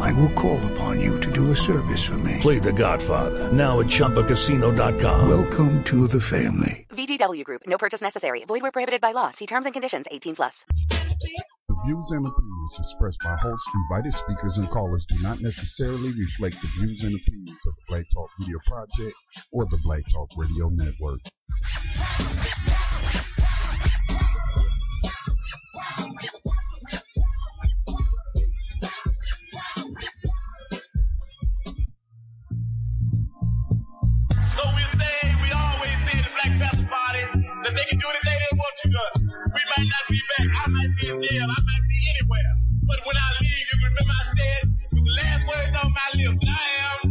I will call upon you to do a service for me. Play The Godfather now at ChumbaCasino.com. Welcome to the family. VGW Group. No purchase necessary. Void where prohibited by law. See terms and conditions. 18 plus. The views and opinions expressed by hosts, invited speakers, and callers do not necessarily reflect the views and opinions of the Black Talk Media Project or the Black Talk Radio Network. That they can do anything they want you to. We might not be back. I might be in jail. I might be anywhere. But when I leave, you remember I said, with the last words on my lips, I am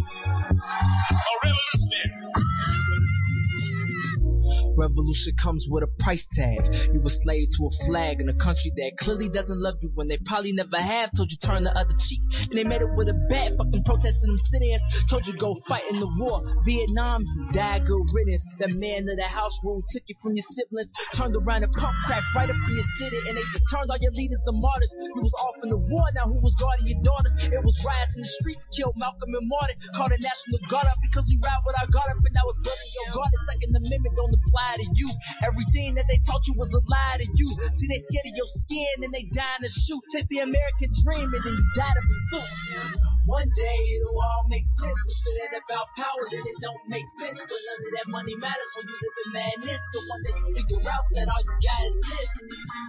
Revolution comes with a price tag. You a slave to a flag in a country that clearly doesn't love you when they probably never have. Told you turn the other cheek, and they made it with a bat. Fucking protesting them sit-ins. Told you go fight in the war. Vietnam, you die good riddance. That man of the house rule took you from your siblings. Turned around and pump crack right up in your city, and they turned all your leaders to martyrs. You was off in the war, now who was guarding your daughters? It was riots in the streets, killed Malcolm and Martin. Called the National Guard up because we ride with our guard up, and now it's building your guard. The Second Amendment don't apply to you. Everything that they taught you was a lie to you. See, they scared of your skin and they dying to shoot. Take the American dream and then you die to pursuit. One day it'll all make sense. If it about power, then it don't make sense. But none of that money matters when you live in madness. So one day you figure out that all you got is this.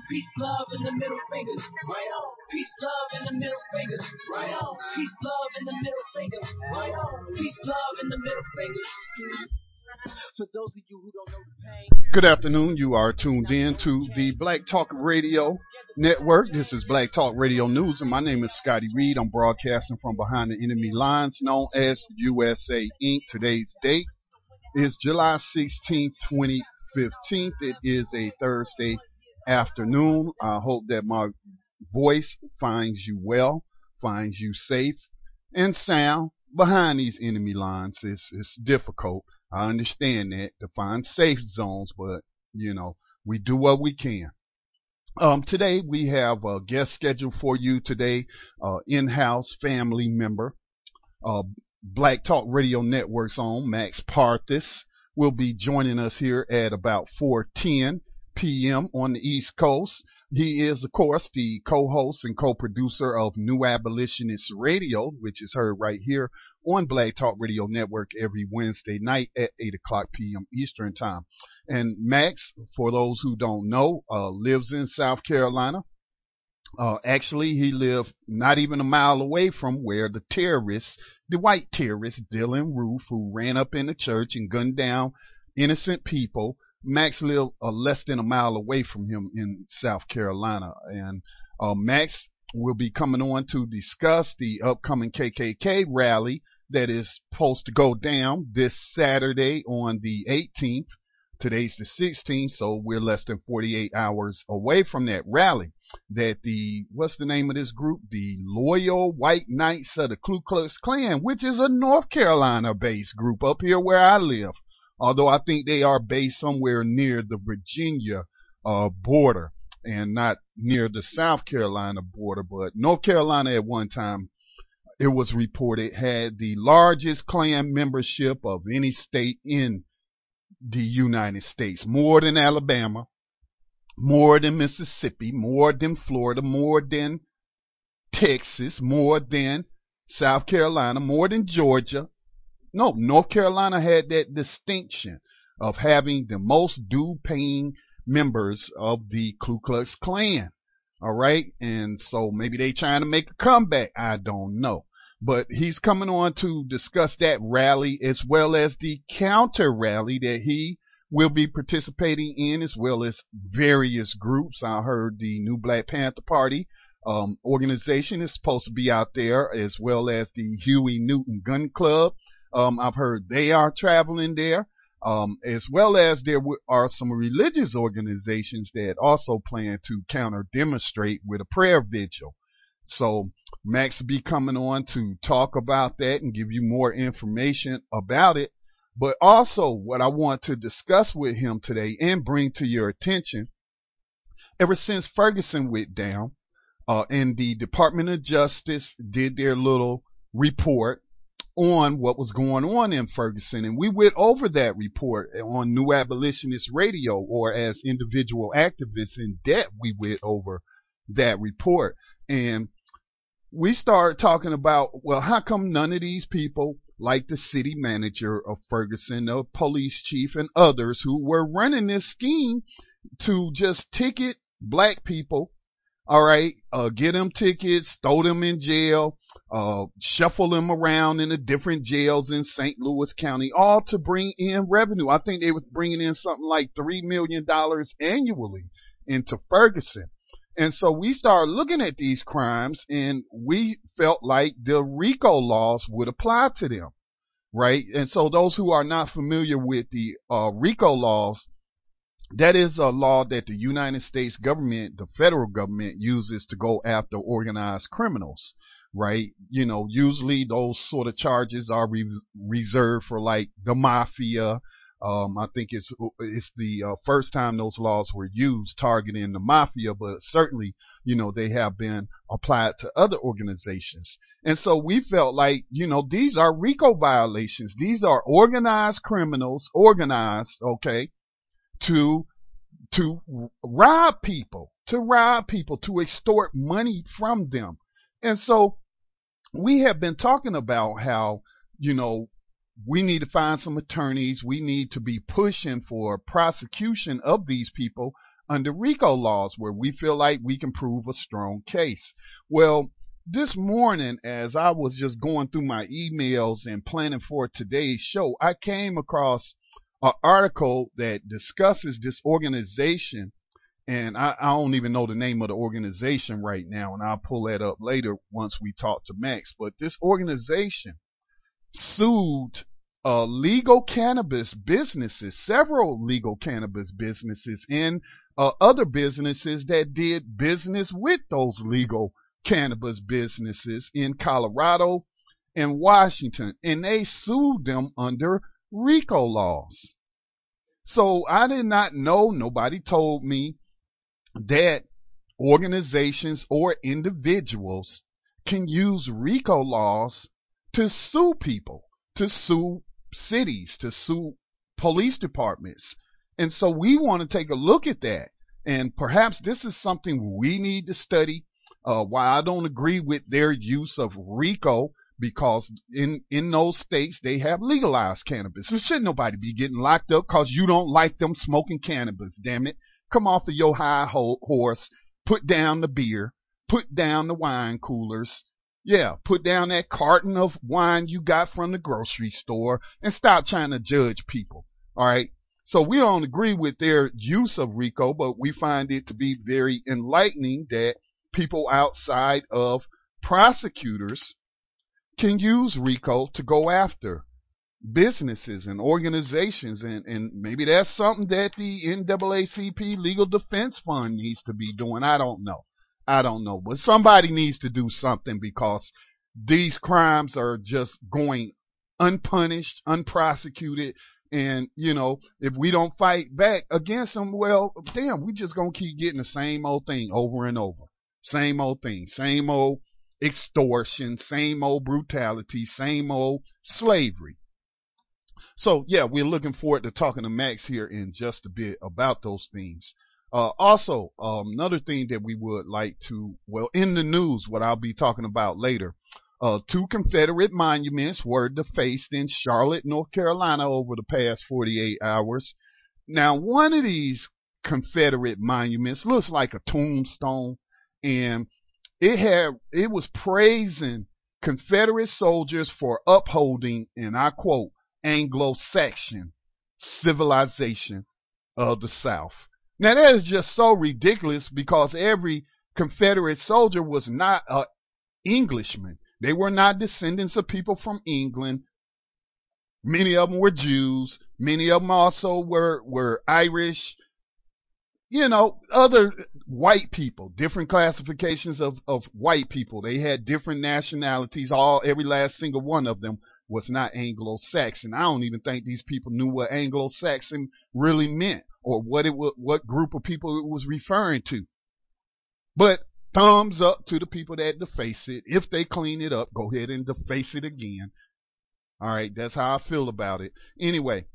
Peace, love, and the middle fingers. Right on. Peace, love, and the middle fingers. Right on. Peace, love, and the middle fingers. Right on. Peace, love, and the middle fingers. Good afternoon. You are tuned in to the Black Talk Radio Network. This is Black Talk Radio News, and my name is Scotty Reed. I'm broadcasting from behind the enemy lines, known as USA Inc. Today's date is July 16, 2015. It is a Thursday afternoon. I hope that my voice finds you well, finds you safe and sound behind these enemy lines. It's, it's difficult. I understand that to find safe zones, but you know, we do what we can. Um, today we have a guest scheduled for you today, uh, in-house family member, uh, Black Talk Radio Network's own Max Parthas will be joining us here at about 4:10 p.m. on the East Coast. He is, of course, the co-host and co-producer of New Abolitionist Radio, which is heard right here on Black Talk Radio Network every Wednesday night at 8 o'clock p.m. Eastern Time. And Max, for those who don't know, uh, lives in South Carolina. Uh, actually, he lived not even a mile away from where the terrorists, the white terrorist Dylann Roof, who ran up in the church and gunned down innocent people, Max lived uh, less than a mile away from him in South Carolina. And uh, Max will be coming on to discuss the upcoming KKK rally that is supposed to go down this Saturday on the 18th. Today's the 16th, so we're less than 48 hours away from that rally. That the, what's the name of this group? The Loyal White Knights of the Ku Klux Klan, which is a North Carolina based group up here where I live. Although I think they are based somewhere near the Virginia uh, border and not near the South Carolina border, but North Carolina at one time, it was reported, had the largest Klan membership of any state in the United States, more than Alabama, more than Mississippi, more than Florida, more than Texas, more than South Carolina, more than Georgia. No, North Carolina had that distinction of having the most due paying members of the Ku Klux Klan. All right. And so maybe they trying to make a comeback. I don't know. But he's coming on to discuss that rally as well as the counter rally that he will be participating in, as well as various groups. I heard the new Black Panther Party um, organization is supposed to be out there, as well as the Huey Newton Gun Club. Um, I've heard they are traveling there. um, as well as there are some religious organizations that also plan to counter demonstrate with a prayer vigil. So Max will be coming on to talk about that and give you more information about it. But also, what I want to discuss with him today and bring to your attention, ever since Ferguson went down, uh, and the Department of Justice did their little report on what was going on in Ferguson. And we went over that report on New Abolitionist Radio, or as individual activists in debt, we went over that report. And we started talking about, well, how come none of these people, like the city manager of Ferguson, the police chief, and others who were running this scheme to just ticket black people, all right, uh, get them tickets, throw them in jail, uh, shuffle them around in the different jails in St. Louis County, all to bring in revenue. I think they were bringing in something like $3 million annually into Ferguson. And so we started looking at these crimes and we felt like the RICO laws would apply to them, right? And so those who are not familiar with the uh, RICO laws, that is a law that the United States government, the federal government, uses to go after organized criminals right? You know, usually those sort of charges are re- reserved for like the mafia. Um, I think it's it's the uh, first time those laws were used targeting the mafia, but certainly, you know, they have been applied to other organizations. And so we felt like, you know, these are RICO violations. These are organized criminals, organized, okay, to to rob people, to rob people, to extort money from them. And so we have been talking about how, you know, we need to find some attorneys. We need to be pushing for prosecution of these people under RICO laws where we feel like we can prove a strong case. Well, this morning, as I was just going through my emails and planning for today's show, I came across an article that discusses this organization and I, I, don't even know the name of the organization right now, and I'll pull that up later once we talk to Max. But this organization sued uh, legal cannabis businesses, several legal cannabis businesses, and uh, other businesses that did business with those legal cannabis businesses in Colorado and Washington, and they sued them under RICO laws. So I did not know, nobody told me that organizations or individuals can use RICO laws to sue people, to sue cities, to sue police departments. And so we want to take a look at that. And perhaps this is something we need to study. Uh, why I don't agree with their use of RICO because in in those states they have legalized cannabis. So should nobody be getting locked up because you don't like them smoking cannabis? Damn it! come off of your high ho- horse, put down the beer, put down the wine coolers. Yeah, put down that carton of wine you got from the grocery store and stop trying to judge people. All right. So we don't agree with their use of RICO, but we find it to be very enlightening that people outside of prosecutors can use RICO to go after businesses and organizations, and, and maybe that's something that the NAACP Legal Defense Fund needs to be doing. I don't know. I don't know. But somebody needs to do something because these crimes are just going unpunished, unprosecuted. And, you know, if we don't fight back against them, well, damn, we just going to keep getting the same old thing over and over. Same old thing. Same old extortion, same old brutality, same old slavery. So yeah, we're looking forward to talking to Max here in just a bit about those things. Uh, also, um, another thing that we would like to, well, in the news, what I'll be talking about later, uh, two Confederate monuments were defaced in Charlotte, North Carolina over the past 48 hours. Now, one of these Confederate monuments looks like a tombstone, and it had it was praising Confederate soldiers for upholding, and I quote, Anglo-Saxon civilization of the South. Now that is just so ridiculous because every Confederate soldier was not an Englishman. They were not descendants of people from England. Many of them were Jews. Many of them also were were Irish. You know, other white people, different classifications of of white people. They had different nationalities. All every last single one of them was not Anglo-Saxon. I don't even think these people knew what Anglo-Saxon really meant or what it was, what group of people it was referring to. But thumbs up to the people that deface it. If they clean it up, go ahead and deface it again. All right, that's how I feel about it. Anyway,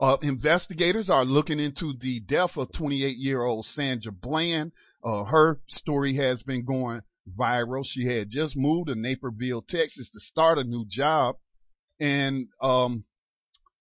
uh, investigators are looking into the death of 28-year-old Sandra Bland. Uh, her story has been going viral. She had just moved to Naperville, Texas, to start a new job, and um,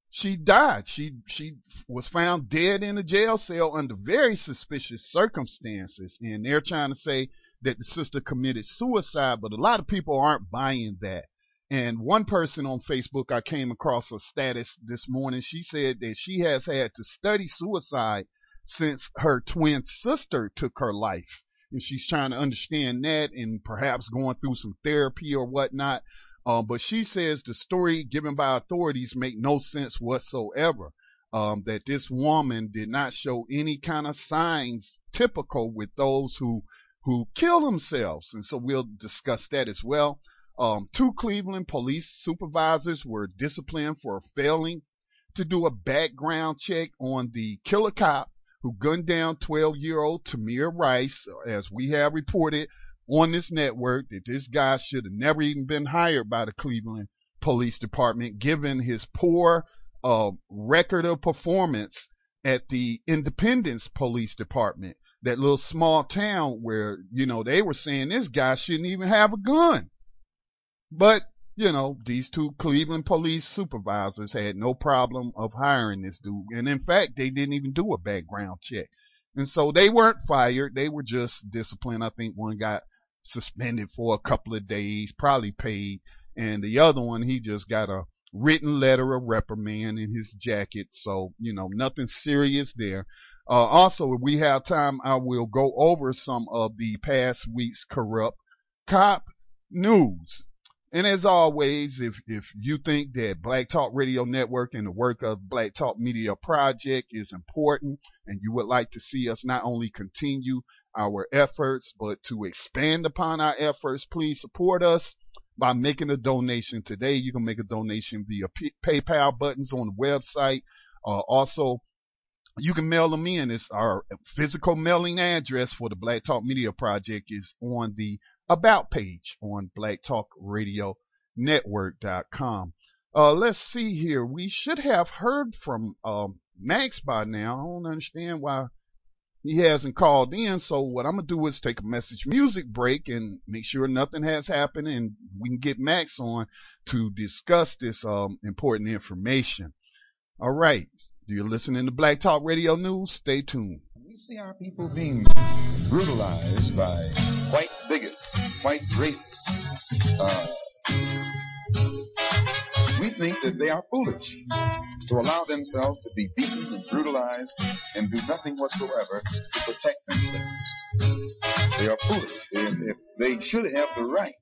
she died. She she was found dead in a jail cell under very suspicious circumstances, and they're trying to say that the sister committed suicide, but a lot of people aren't buying that. And one person on Facebook, I came across a status this morning. She said that she has had to study suicide since her twin sister took her life. And she's trying to understand that and perhaps going through some therapy or whatnot. Uh, but she says the story given by authorities make no sense whatsoever. Um, that this woman did not show any kind of signs typical with those who who kill themselves, and so we'll discuss that as well. Um, two Cleveland police supervisors were disciplined for failing to do a background check on the killer cop who gunned down 12 year old Tamir Rice, as we have reported on this network, that this guy should have never even been hired by the Cleveland Police Department, given his poor uh, record of performance at the Independence Police Department, that little small town where, you know, they were saying this guy shouldn't even have a gun. But, you know, these two Cleveland police supervisors had no problem of hiring this dude. And in fact, they didn't even do a background check. And so they weren't fired. They were just disciplined. I think one got suspended for a couple of days, probably paid. And the other one, he just got a written letter of reprimand in his jacket. So, you know, nothing serious there. Uh, also, if we have time, I will go over some of the past week's corrupt cop news. And as always, if, if you think that Black Talk Radio Network and the work of Black Talk Media Project is important and you would like to see us not only continue our efforts, but to expand upon our efforts, please support us by making a donation today. You can make a donation via P- PayPal buttons on the website. Uh, also, you can mail them in. It's our physical mailing address for the Black Talk Media Project is on the about page on blacktalkradionetwork.com. Uh, let's see here. We should have heard from um, Max by now. I don't understand why he hasn't called in. So what I'm gonna do is take a message music break and make sure nothing has happened, and we can get Max on to discuss this um, important information. All right. Do you listen to Black Talk Radio News? Stay tuned. We see our people being brutalized by white white racists. Uh, we think that they are foolish to allow themselves to be beaten and brutalized and do nothing whatsoever to protect themselves. They are foolish. They, they should have the right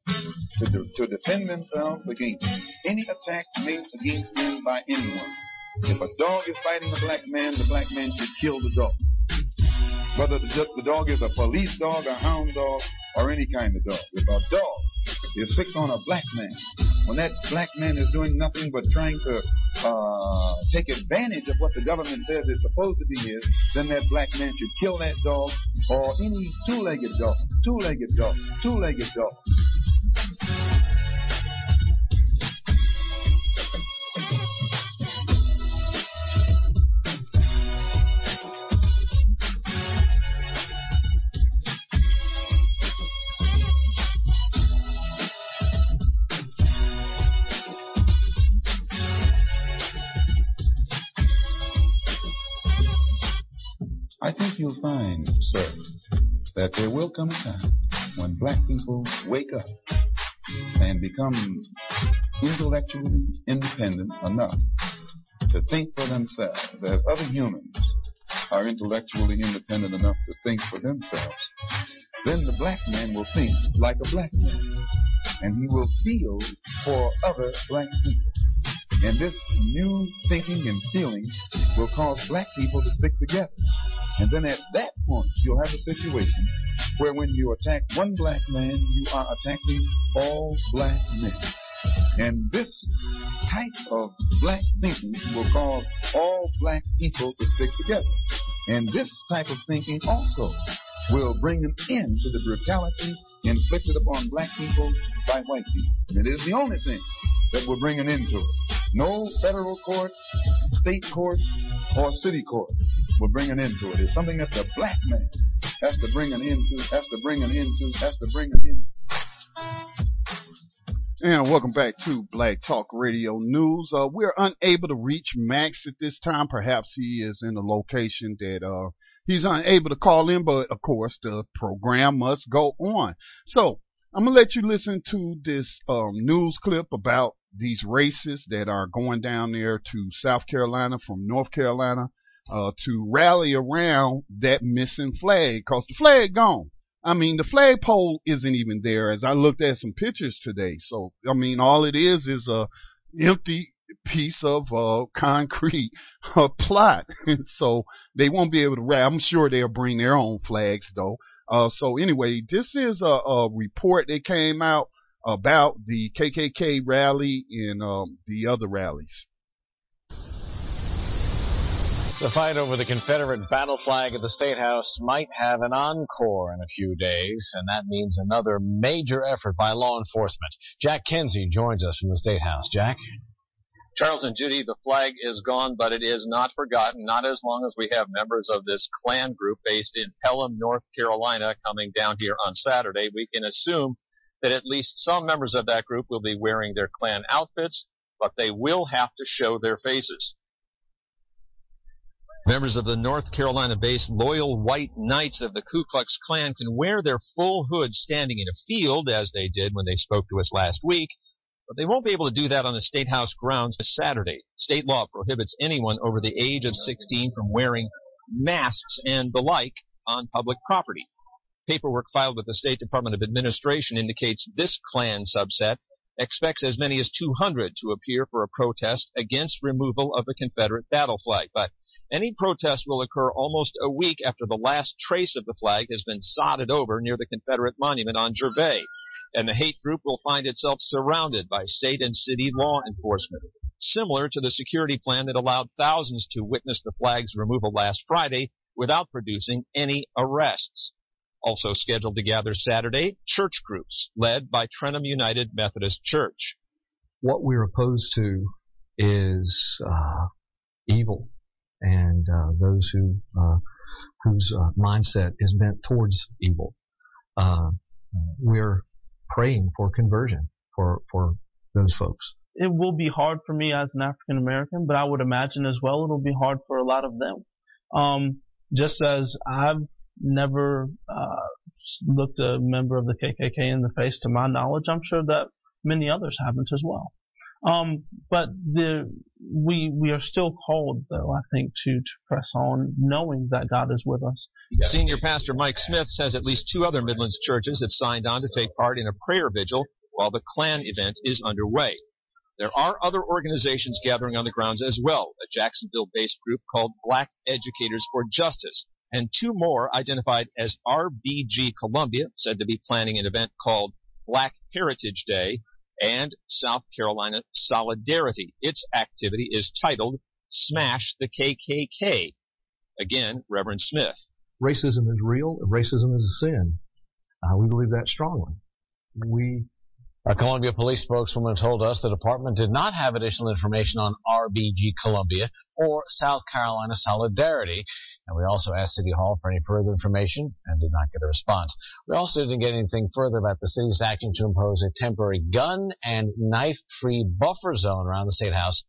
to, do, to defend themselves against any attack made against them by anyone. If a dog is fighting a black man, the black man should kill the dog. Whether the, the dog is a police dog, a hound dog, or any kind of dog. If a dog is fixed on a black man, when that black man is doing nothing but trying to uh, take advantage of what the government says is supposed to be his, then that black man should kill that dog or any two-legged dog, two-legged dog, two-legged dog. That there will come a time when black people wake up and become intellectually independent enough to think for themselves as other humans are intellectually independent enough to think for themselves. Then the black man will think like a black man and he will feel for other black people. And this new thinking and feeling will cause black people to stick together. And then at that point, you'll have a situation where when you attack one black man, you are attacking all black men. And this type of black thinking will cause all black people to stick together. And this type of thinking also will bring an end to the brutality inflicted upon black people by white people. And it is the only thing that will bring an end to it. No federal court, state court, or city court will bring an end to it. It's something that the black man has to bring an end to, has to bring an end to, has to bring an end to. And welcome back to Black Talk Radio News. Uh, we're unable to reach Max at this time. Perhaps he is in a location that uh, he's unable to call in, but of course the program must go on. So I'm gonna let you listen to this um, news clip about these races that are going down there to South Carolina from North Carolina uh, to rally around that missing flag, cause the flag gone. I mean, the flagpole isn't even there. As I looked at some pictures today, so I mean, all it is is a empty piece of uh, concrete uh, plot. so they won't be able to. I'm sure they'll bring their own flags though. Uh, so anyway, this is a, a report that came out about the KKK rally and um, the other rallies. The fight over the Confederate battle flag at the State House might have an encore in a few days, and that means another major effort by law enforcement. Jack Kuenzie joins us from the State House. Jack? Charles and Judy, the flag is gone, but it is not forgotten, not as long as we have members of this Klan group based in Pelham, North Carolina, coming down here on Saturday. We can assume that at least some members of that group will be wearing their Klan outfits, but they will have to show their faces. Members of the North Carolina based Loyal White Knights of the Ku Klux Klan can wear their full hoods standing in a field, as they did when they spoke to us last week, but they won't be able to do that on the State House grounds this Saturday. State law prohibits anyone over the age of 16 from wearing masks and the like on public property. Paperwork filed with the State Department of Administration indicates this Klan subset expects as many as 200 to appear for a protest against removal of the Confederate battle flag. But any protest will occur almost a week after the last trace of the flag has been sodded over near the Confederate monument on Gervais. And the hate group will find itself surrounded by state and city law enforcement, similar to the security plan that allowed thousands to witness the flag's removal last Friday without producing any arrests. Also scheduled to gather Saturday, church groups led by Trenholm United Methodist Church. What we're opposed to is uh, evil and uh, those who uh, whose uh, mindset is bent towards evil. Uh, we're praying for conversion for for those folks. It will be hard for me as an African American, but I would imagine as well it'll be hard for a lot of them. Um, just as I've never uh, looked a member of the KKK in the face to my knowledge, I'm sure that many others haven't as well. Um, but the, we we are still called, though I think, to to press on, knowing that God is with us. Senior Pastor Mike Smith says at least two other Midlands churches have signed on to take part in a prayer vigil while the Klan event is underway. There are other organizations gathering on the grounds as well, a Jacksonville-based group called Black Educators for Justice, and two more identified as RBG Columbia, said to be planning an event called Black Heritage Day, and South Carolina Solidarity. Its activity is titled Smash the KKK. Again, Reverend Smith. Racism is real. Racism is a sin. Uh, we believe that strongly. We a Columbia police spokeswoman told us the department did not have additional information on RBG Columbia or South Carolina Solidarity. And we also asked City Hall for any further information and did not get a response. We also didn't get anything further about the city's action to impose a temporary gun and knife free buffer zone around the State House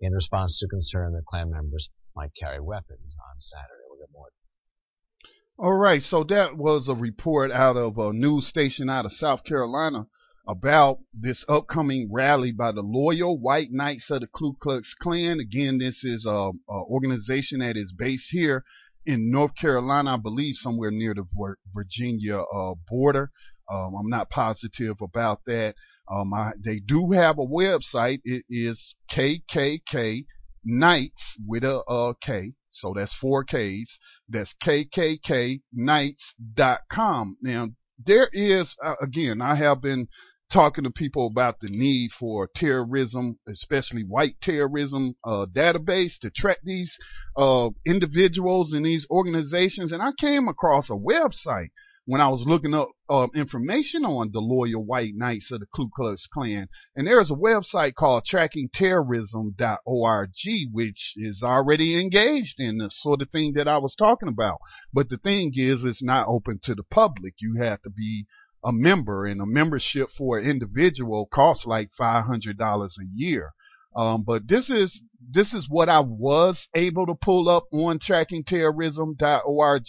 in response to concern that Klan members might carry weapons on Saturday. We'll get more. All right, so that was a report out of a news station out of South Carolina about this upcoming rally by the Loyal White Knights of the Ku Klux Klan. Again, this is a, a organization that is based here in North Carolina, I believe somewhere near the Virginia uh, border. Um, I'm not positive about that. Um, I, they do have a website. It is KKK Knights with a uh, So that's four Ks. That's KKKnights.com. Now, there is, uh, again, I have been talking to people about the need for terrorism, especially white terrorism uh, database to track these uh, individuals and these organizations. And I came across a website when I was looking up uh, information on the loyal white knights of the Ku Klux Klan. And there's a website called trackingterrorism.org, which is already engaged in the sort of thing that I was talking about. But the thing is, it's not open to the public. You have to be a member, and a membership for an individual costs like $500 a year. Um, but this is this is what I was able to pull up on trackingterrorism.org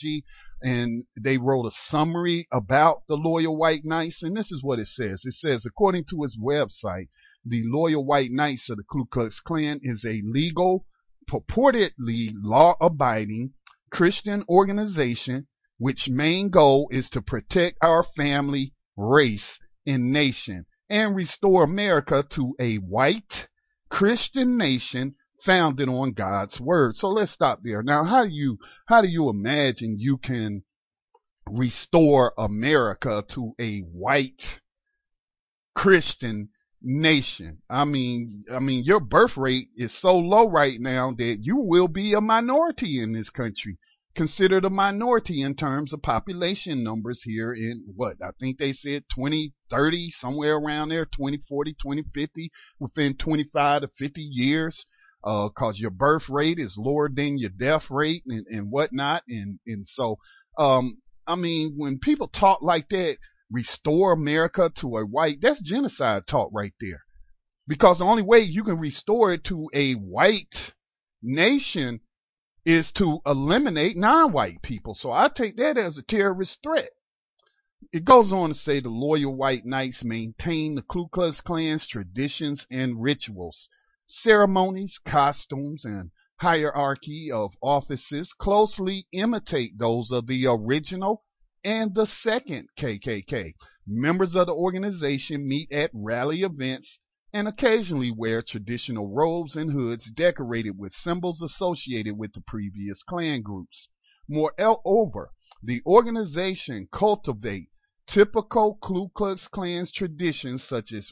and they wrote a summary about the Loyal White Knights, and this is what it says. It says, according to its website, the Loyal White Knights of the Ku Klux Klan is a legal, purportedly law-abiding Christian organization which main goal is to protect our family, race, and nation and restore America to a white Christian nation founded on God's word. So let's stop there. Now, how do you how do you imagine you can restore America to a white Christian nation? I mean, I mean your birth rate is so low right now that you will be a minority in this country. Considered a minority in terms of population numbers here in what I think they said 2030, somewhere around there, 2040, 2050, within 25 to 50 years because uh, your birth rate is lower than your death rate and, and whatnot. And, and so, um, I mean, when people talk like that, restore America to a white, that's genocide talk right there. Because the only way you can restore it to a white nation is to eliminate non white people. So I take that as a terrorist threat. It goes on to say the loyal white knights maintain the Ku Klux Klan's traditions and rituals ceremonies, costumes, and hierarchy of offices closely imitate those of the original and the second KKK. Members of the organization meet at rally events and occasionally wear traditional robes and hoods decorated with symbols associated with the previous Klan groups. Moreover, the organization cultivate typical Ku Klux Klan's traditions such as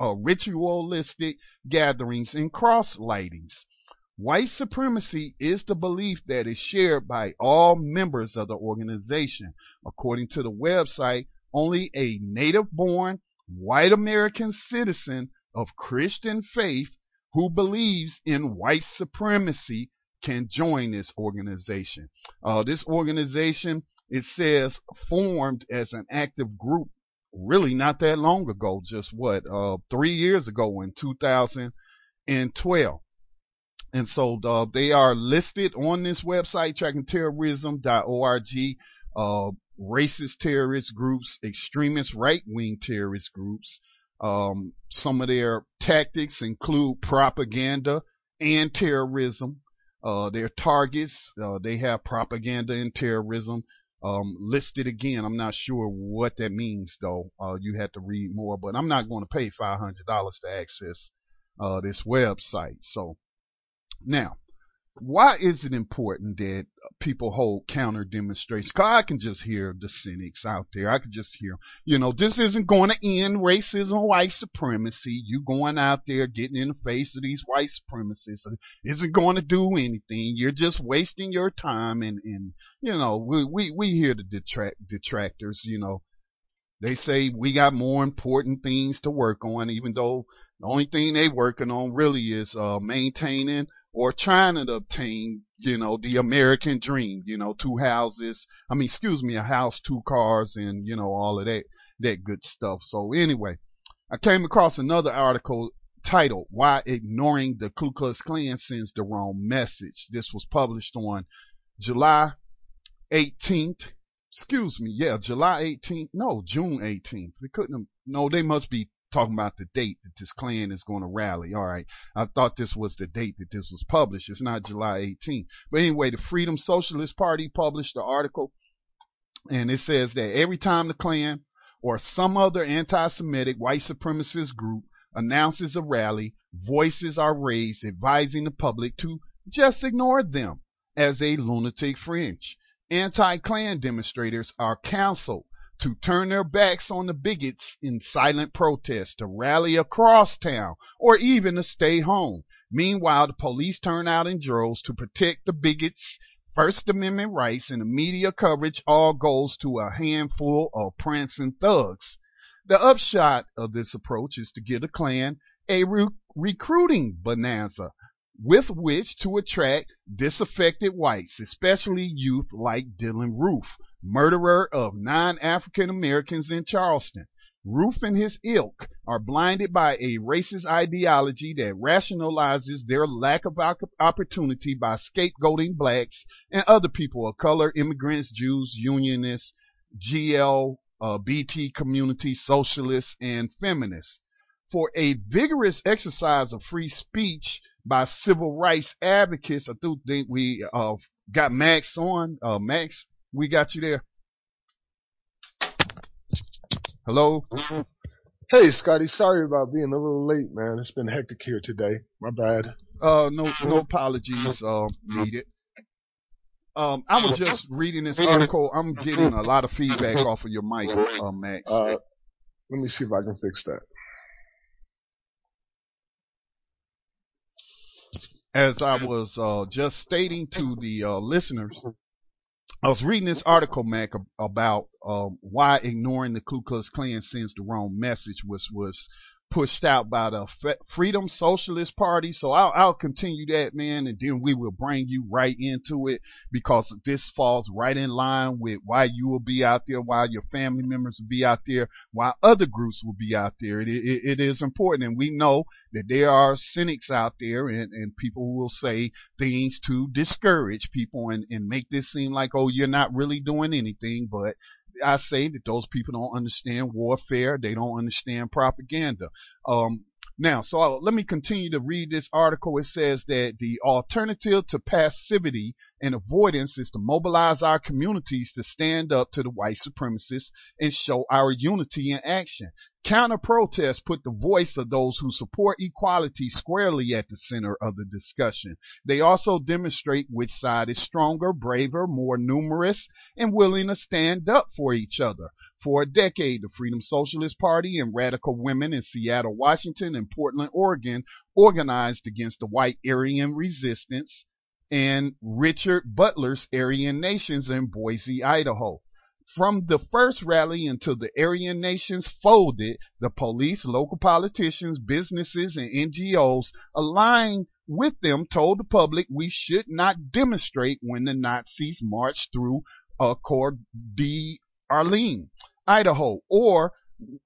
uh, ritualistic gatherings and cross lightings. White supremacy is the belief that is shared by all members of the organization. According to the website, only a native born white American citizen of Christian faith who believes in white supremacy can join this organization. Uh, this organization, it says, formed as an active group really not that long ago, just what, uh, three years ago in 2012. And so uh, they are listed on this website, trackingterrorism.org. Uh, racist terrorist groups, extremist right wing terrorist groups. Um, some of their tactics include propaganda and terrorism. Uh, their targets, uh, they have propaganda and terrorism um, listed again. I'm not sure what that means though. Uh, you have to read more, but I'm not going to pay $500 to access uh, this website. So now, why is it important that people hold counter demonstrations? Cause I can just hear the cynics out there. I can just hear, you know, this isn't going to end racism, white supremacy. You going out there getting in the face of these white supremacists isn't going to do anything. You're just wasting your time. And, and you know, we, we, we hear the detract, detractors, you know, they say we got more important things to work on, even though the only thing they working on really is uh, maintaining or trying to obtain, you know, the American dream, you know, two houses, I mean, excuse me, a house, two cars, and, you know, all of that, that good stuff. So anyway, I came across another article titled, Why Ignoring the Ku Klux Klan Sends the Wrong Message. This was published on July 18th. Excuse me, yeah, July 18th. No, June 18th. They couldn't have, no, they must be talking about the date that this Klan is going to rally. All right. I thought this was the date that this was published. It's not July 18th. But anyway, the Freedom Socialist Party published the article, and it says that every time the Klan or some other anti Semitic white supremacist group announces a rally, voices are raised advising the public to just ignore them as a lunatic fringe. Anti Klan demonstrators are counseled to turn their backs on the bigots in silent protest, to rally across town, or even to stay home. Meanwhile, the police turn out in droves to protect the bigots' First Amendment rights, and the media coverage all goes to a handful of prancing thugs. The upshot of this approach is to give the Klan a re- recruiting bonanza with which to attract disaffected whites, especially youth like Dylann Roof, murderer of nine African Americans in Charleston. Roof and his ilk are blinded by a racist ideology that rationalizes their lack of opportunity by scapegoating blacks and other people of color, immigrants, Jews, unionists, GL, uh, BT community, socialists, and feminists. For a vigorous exercise of free speech by civil rights advocates, I do think we uh, got Max on. Uh, Max, we got you there. Hello. Hey, Scotty. Sorry about being a little late, man. It's been hectic here today. My bad. Uh, no, no apologies uh, needed. Um, I was just reading this article. I'm getting a lot of feedback off of your mic, uh, Max. Uh, let me see if I can fix that. As I was uh, just stating to the uh, listeners, I was reading this article, Mac, about um, why ignoring the Ku Klux Klan sends the wrong message, which was pushed out by the Freedom Socialist Party. So I'll, I'll continue that, man, and then we will bring you right into it because this falls right in line with why you will be out there, why your family members will be out there, why other groups will be out there. It, it, it is important, and we know that there are cynics out there and, and people will say things to discourage people and, and make this seem like, oh, you're not really doing anything, but I say that those people don't understand warfare. They don't understand propaganda. Um, now, so I'll, let me continue to read this article. It says that the alternative to passivity and avoidance is to mobilize our communities to stand up to the white supremacists and show our unity in action. Counter protests put the voice of those who support equality squarely at the center of the discussion. They also demonstrate which side is stronger, braver, more numerous, and willing to stand up for each other. For a decade, the Freedom Socialist Party and radical women in Seattle, Washington, and Portland, Oregon organized against the white Aryan resistance and Richard Butler's Aryan Nations in Boise, Idaho. From the first rally until the Aryan nations folded, the police, local politicians, businesses, and NGOs aligned with them told the public we should not demonstrate when the Nazis marched through uh, Coeur d'Alene, Idaho, or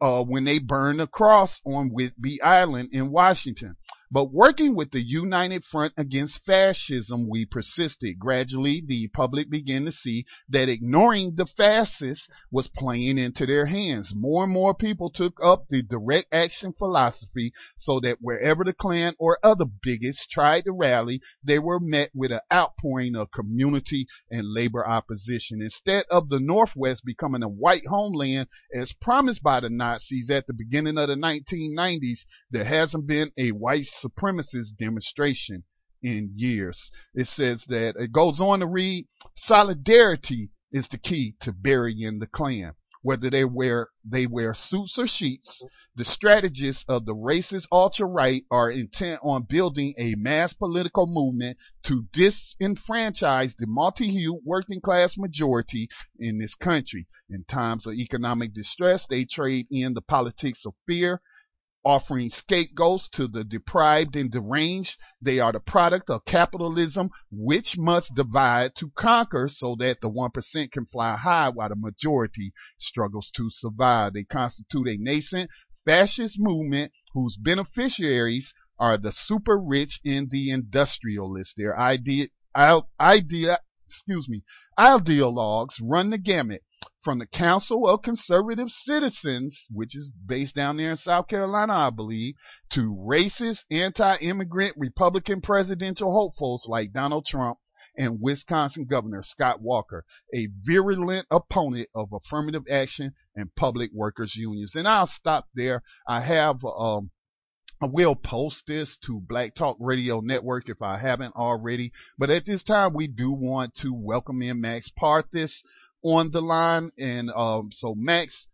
uh, when they burned a cross on Whidbey Island in Washington. But working with the United Front Against Fascism, we persisted. Gradually, the public began to see that ignoring the fascists was playing into their hands. More and more people took up the direct action philosophy so that wherever the Klan or other bigots tried to rally, they were met with an outpouring of community and labor opposition. Instead of the Northwest becoming a white homeland as promised by the Nazis at the beginning of the 1990s, there hasn't been a white supremacist demonstration in years. It says that it goes on to read solidarity is the key to burying the Klan. Whether they wear they wear suits or sheets, the strategists of the racist ultra right are intent on building a mass political movement to disenfranchise the multi-hued working class majority in this country. In times of economic distress, they trade in the politics of fear offering scapegoats to the deprived and deranged. They are the product of capitalism, which must divide to conquer so that the 1% can fly high while the majority struggles to survive. They constitute a nascent fascist movement whose beneficiaries are the super rich and the industrialists. Their idea, idea, excuse me, ideologues run the gamut from the Council of Conservative Citizens, which is based down there in South Carolina, I believe, to racist, anti immigrant Republican presidential hopefuls like Donald Trump and Wisconsin Governor Scott Walker, a virulent opponent of affirmative action and public workers unions. And I'll stop there. I have um, I will post this to Black Talk Radio Network if I haven't already. But at this time, we do want to welcome in Max Parthas on the line. And um, so, Max,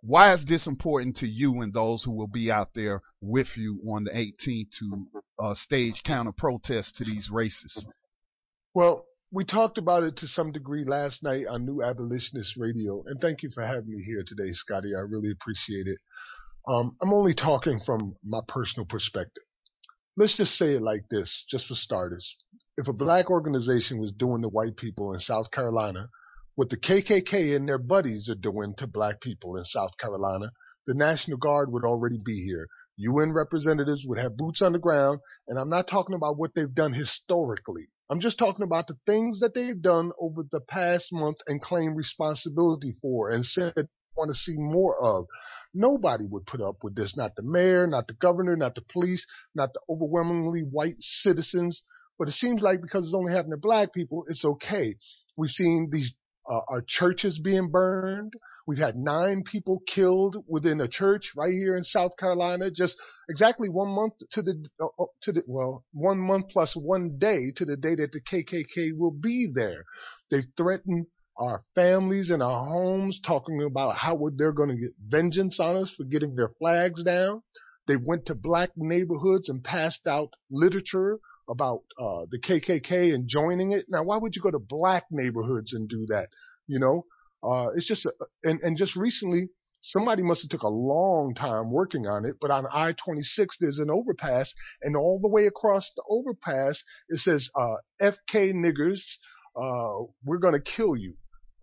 why is this important to you and those who will be out there with you on the 18th to uh, stage counter protests to these races? Well, we talked about it to some degree last night on New Abolitionist Radio, and thank you for having me here today, Scotty. I really appreciate it. Um, I'm only talking from my personal perspective. Let's just say it like this, just for starters. If a black organization was doing to white people in South Carolina what the KKK and their buddies are doing to black people in South Carolina, the National Guard would already be here. UN representatives would have boots on the ground, and I'm not talking about what they've done historically. I'm just talking about the things that they've done over the past month and claim responsibility for and said they want to see more of. Nobody would put up with this. Not the mayor, not the governor, not the police, not the overwhelmingly white citizens. But it seems like because it's only happening to black people, it's okay. We've seen these uh, our churches being burned. We've had nine people killed within a church right here in South Carolina. Just exactly one month to the uh, to the well, one month plus one day to the day that the KKK will be there. They've threatened our families and our homes, talking about how they're going to get vengeance on us for getting their flags down. They went to black neighborhoods and passed out literature about uh, the KKK and joining it. Now, why would you go to black neighborhoods and do that? You know, uh, it's just a, and and just recently somebody must have took a long time working on it. But on I-26 there's an overpass, and all the way across the overpass it says uh, "FK niggers, uh, we're to kill you."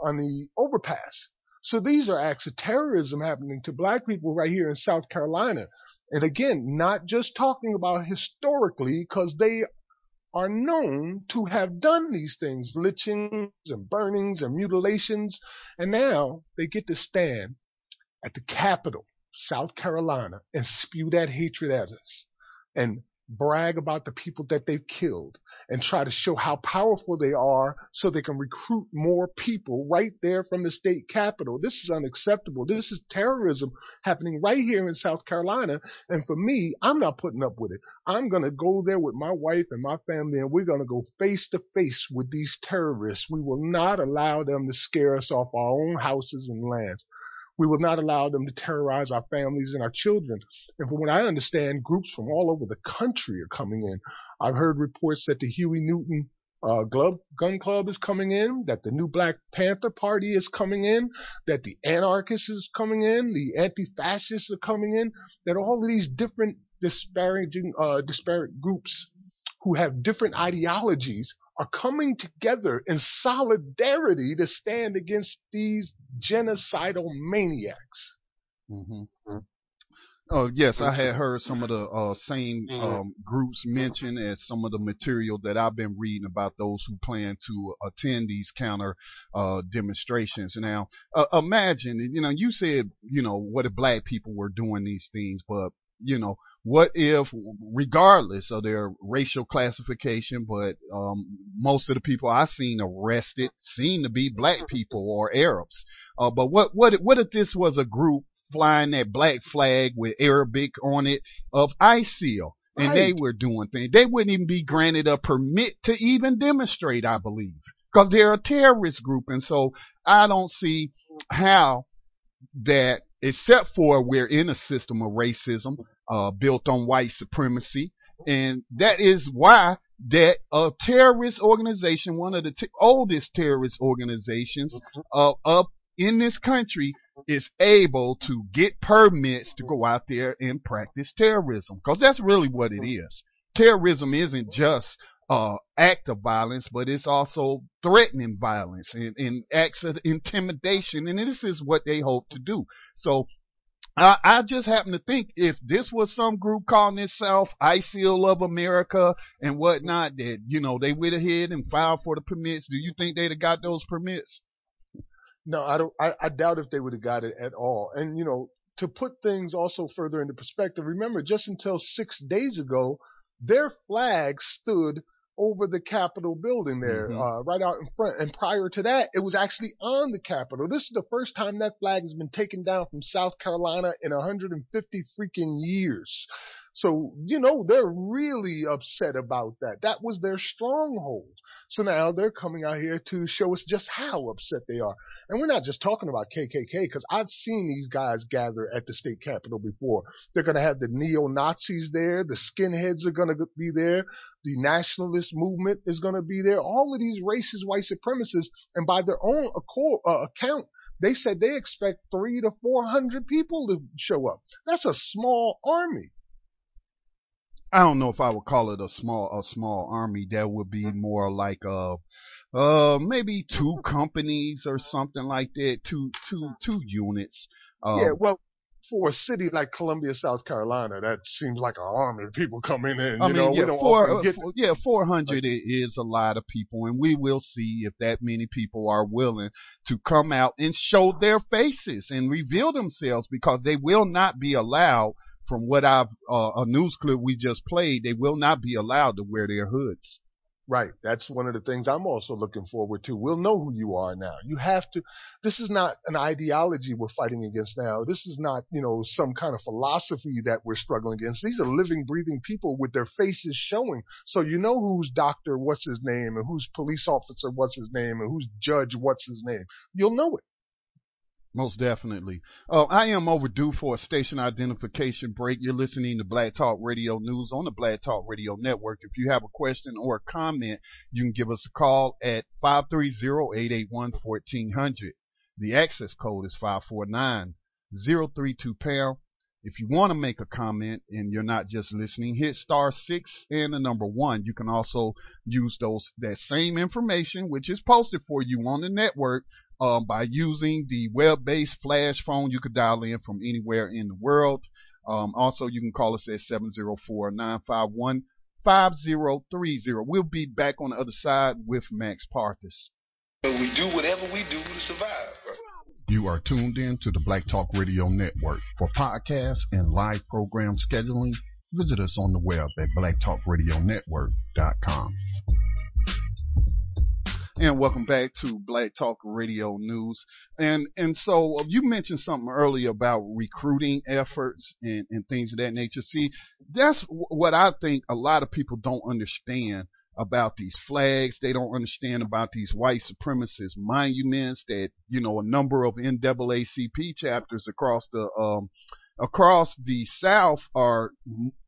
on the overpass. So these are acts of terrorism happening to black people right here in South Carolina. And again, not just talking about historically, because they are known to have done these things, lynchings and burnings and mutilations. And now they get to stand at the Capitol, South Carolina, and spew that hatred at us. And brag about the people that they've killed and try to show how powerful they are so they can recruit more people right there from the state capitol. This is unacceptable. This is terrorism happening right here in South Carolina. And for me, I'm not putting up with it. I'm going to go there with my wife and my family and we're going to go face to face with these terrorists. We will not allow them to scare us off our own houses and lands. We will not allow them to terrorize our families and our children. And from what I understand, groups from all over the country are coming in. I've heard reports that the Huey Newton uh, Gun Club is coming in, that the new Black Panther Party is coming in, that the anarchists is coming in, the anti-fascists are coming in, that all of these different disparaging, uh, disparate groups who have different ideologies are coming together in solidarity to stand against these genocidal maniacs. Mm-hmm. Oh yes, I had heard some of the uh, same mm-hmm. um, groups mentioned as some of the material that I've been reading about those who plan to attend these counter uh, demonstrations. Now, uh, imagine, you know, you said, you know, what if black people were doing these things, but you know, what if, regardless of their racial classification, but um, most of the people I've seen arrested seem to be black people or Arabs. Uh, but what what what if this was a group flying that black flag with Arabic on it of ISIL? And right. they were doing things. They wouldn't even be granted a permit to even demonstrate, I believe, because they're a terrorist group. And so I don't see how that except for we're in a system of racism uh, built on white supremacy, and that is why that a terrorist organization, one of the t- oldest terrorist organizations uh, up in this country, is able to get permits to go out there and practice terrorism, because that's really what it is. Terrorism isn't just uh, act of violence, but it's also threatening violence and, and acts of intimidation, and this is what they hope to do. So I, I just happen to think if this was some group calling itself ISIL of America and whatnot, that you know they went ahead and filed for the permits. Do you think they'd have got those permits? No, I don't. I, I doubt if they would have got it at all. And you know, to put things also further into perspective, remember just until six days ago, their flag stood over the Capitol building there, Mhm. uh, right out in front. And prior to that, it was actually on the Capitol. This is the first time that flag has been taken down from South Carolina in 150 freaking years. So, you know, they're really upset about that. That was their stronghold. So now they're coming out here to show us just how upset they are. And we're not just talking about KKK because I've seen these guys gather at the state capitol before. They're going to have the neo Nazis there. The skinheads are going to be there. The nationalist movement is going to be there. All of these racist white supremacists. And by their own accord, uh, account, they said they expect three to 400 people to show up. That's a small army. I don't know if I would call it a small a small army. That would be more like uh uh maybe two companies or something like that. Two two two units. Um, yeah, well, for a city like Columbia, South Carolina, that seems like an army of people coming in. You I mean, know, yeah, we don't four, get. uh, four- yeah, four hundred is a lot of people, and we will see if that many people are willing to come out and show their faces and reveal themselves, because they will not be allowed. From what I've uh, a news clip we just played, they will not be allowed to wear their hoods. Right. That's one of the things I'm also looking forward to. We'll know who you are now. You have to. This is not an ideology we're fighting against now. This is not, you know, some kind of philosophy that we're struggling against. These are living, breathing people with their faces showing. So you know who's doctor, what's his name, and who's police officer, what's his name, and who's judge, what's his name. You'll know it. Most definitely. Uh, I am overdue for a station identification break. You're listening to Black Talk Radio News on the Black Talk Radio Network. If you have a question or a comment, you can give us a call at 530-881-1400. The access code is 549-032 pound. If you want to make a comment and you're not just listening, hit star six and the number one. You can also use those that same information, which is posted for you on the network, um, by using the web-based flash phone. You could dial in from anywhere in the world. Um, also, you can call us at 704-951-5030. We'll be back on the other side with Max Parthas. We do whatever we do to survive. You are tuned in to the Black Talk Radio Network. For podcasts and live program scheduling, visit us on the web at blacktalkradionetwork.com. And welcome back to Black Talk Radio News. And and so uh, you mentioned something earlier about recruiting efforts and, and things of that nature. See, that's what I think a lot of people don't understand about these flags. They don't understand about these white supremacist monuments that, you know, a number of NAACP chapters across the um across the South are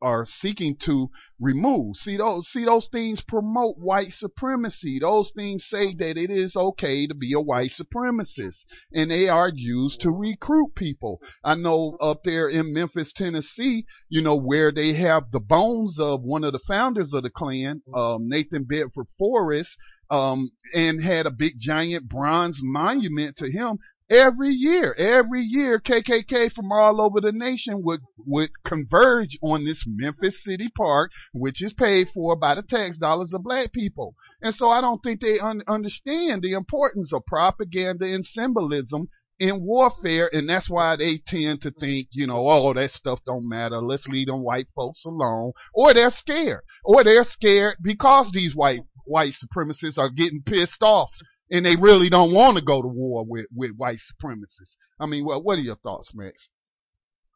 are seeking to remove. See those see those things promote white supremacy. Those things say that it is okay to be a white supremacist, and they are used to recruit people. I know up there in Memphis, Tennessee, you know where they have the bones of one of the founders of the Klan, um, Nathan Bedford Forrest. Um, and had a big giant bronze monument to him every year, every year, KKK from all over the nation would would converge on this Memphis City Park, which is paid for by the tax dollars of black people. And so I don't think they un- understand the importance of propaganda and symbolism in warfare, and that's why they tend to think, you know, oh, that stuff don't matter. Let's leave them white folks alone, or they're scared, or they're scared because these white white supremacists are getting pissed off and they really don't want to go to war with, with white supremacists. I mean, what what are your thoughts, Max?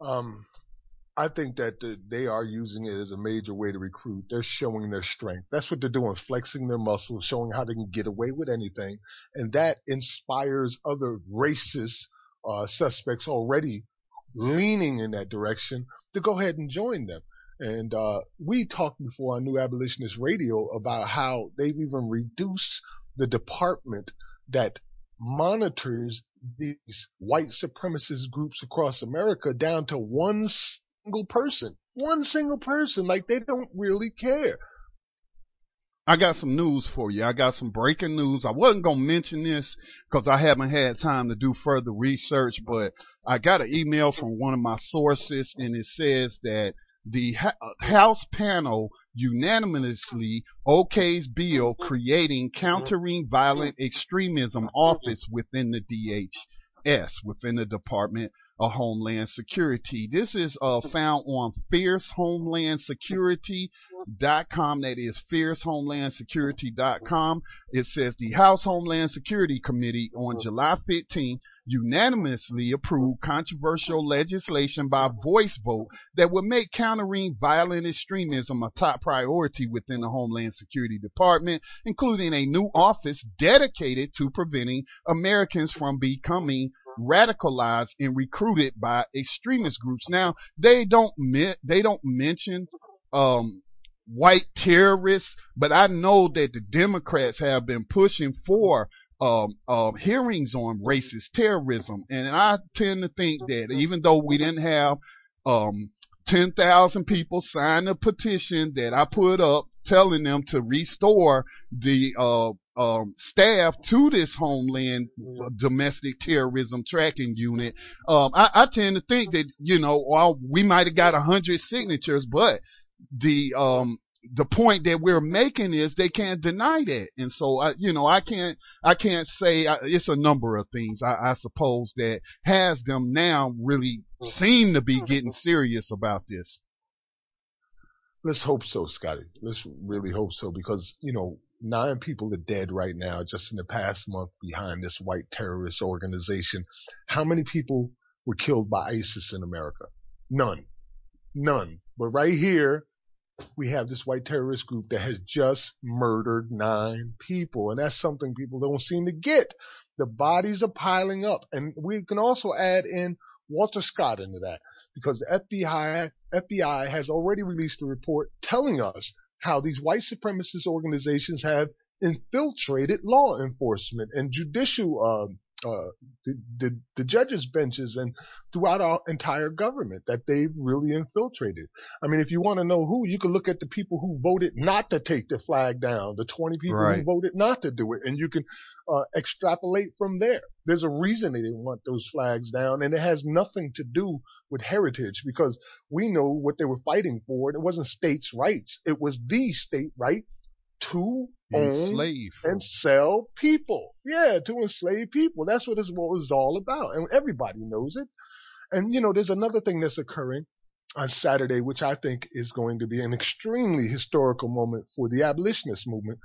Um, I think that the, they are using it as a major way to recruit. They're showing their strength. That's what they're doing, flexing their muscles, showing how they can get away with anything, and that inspires other racist uh, suspects already leaning in that direction to go ahead and join them. And uh, we talked before on New Abolitionist Radio about how they've even reduced the department that monitors these white supremacist groups across America down to one single person. One single person. Like they don't really care. I got some news for you. I got some breaking news. I wasn't going to mention this because I haven't had time to do further research, but I got an email from one of my sources and it says that the uh, House panel unanimously okays bill mm-hmm. creating countering mm-hmm. violent extremism mm-hmm. office within the DHS, within the Department of Homeland Security. This is uh, found on fiercehomelandsecurity.com. That is fiercehomelandsecurity.com. It says the House Homeland Security Committee on July 15th unanimously approved controversial legislation by voice vote that would make countering violent extremism a top priority within the Homeland Security Department, including a new office dedicated to preventing Americans from becoming radicalized and recruited by extremist groups. Now, they don't they don't mention um, white terrorists, but I know that the Democrats have been pushing for um, um, hearings on racist terrorism, and I tend to think that even though we didn't have um, 10,000 people sign a petition that I put up telling them to restore the uh, um, staff to this Homeland Domestic Terrorism Tracking Unit. Um, I, I, tend to think that you know, well, we might have got a hundred signatures, but the um, the point that we're making is they can't deny that, and so I, you know, I can't, I can't say I, it's a number of things. I, I suppose that has them now really mm-hmm. seem to be getting serious about this. Let's hope so, Scotty. Let's really hope so because you know nine people are dead right now just in the past month behind this white terrorist organization. How many people were killed by ISIS in America? None. None. But right here, we have this white terrorist group that has just murdered nine people. And that's something people don't seem to get. The bodies are piling up. And we can also add in Walter Scott into that because the FBI, FBI has already released a report telling us how these white supremacist organizations have infiltrated law enforcement and judicial uh, uh, the, the, the judges' benches and throughout our entire government that they've really infiltrated. I mean, if you want to know who, you can look at the people who voted not to take the flag down, the 20 people right. who voted not to do it, and you can uh, extrapolate from there. There's a reason they didn't want those flags down, and it has nothing to do with heritage because we know what they were fighting for. It wasn't states' rights; it was the state right to enslave and sell people. Yeah, to enslave people. That's what this war is all about, and everybody knows it. And you know, there's another thing that's occurring on Saturday, which I think is going to be an extremely historical moment for the abolitionist movement.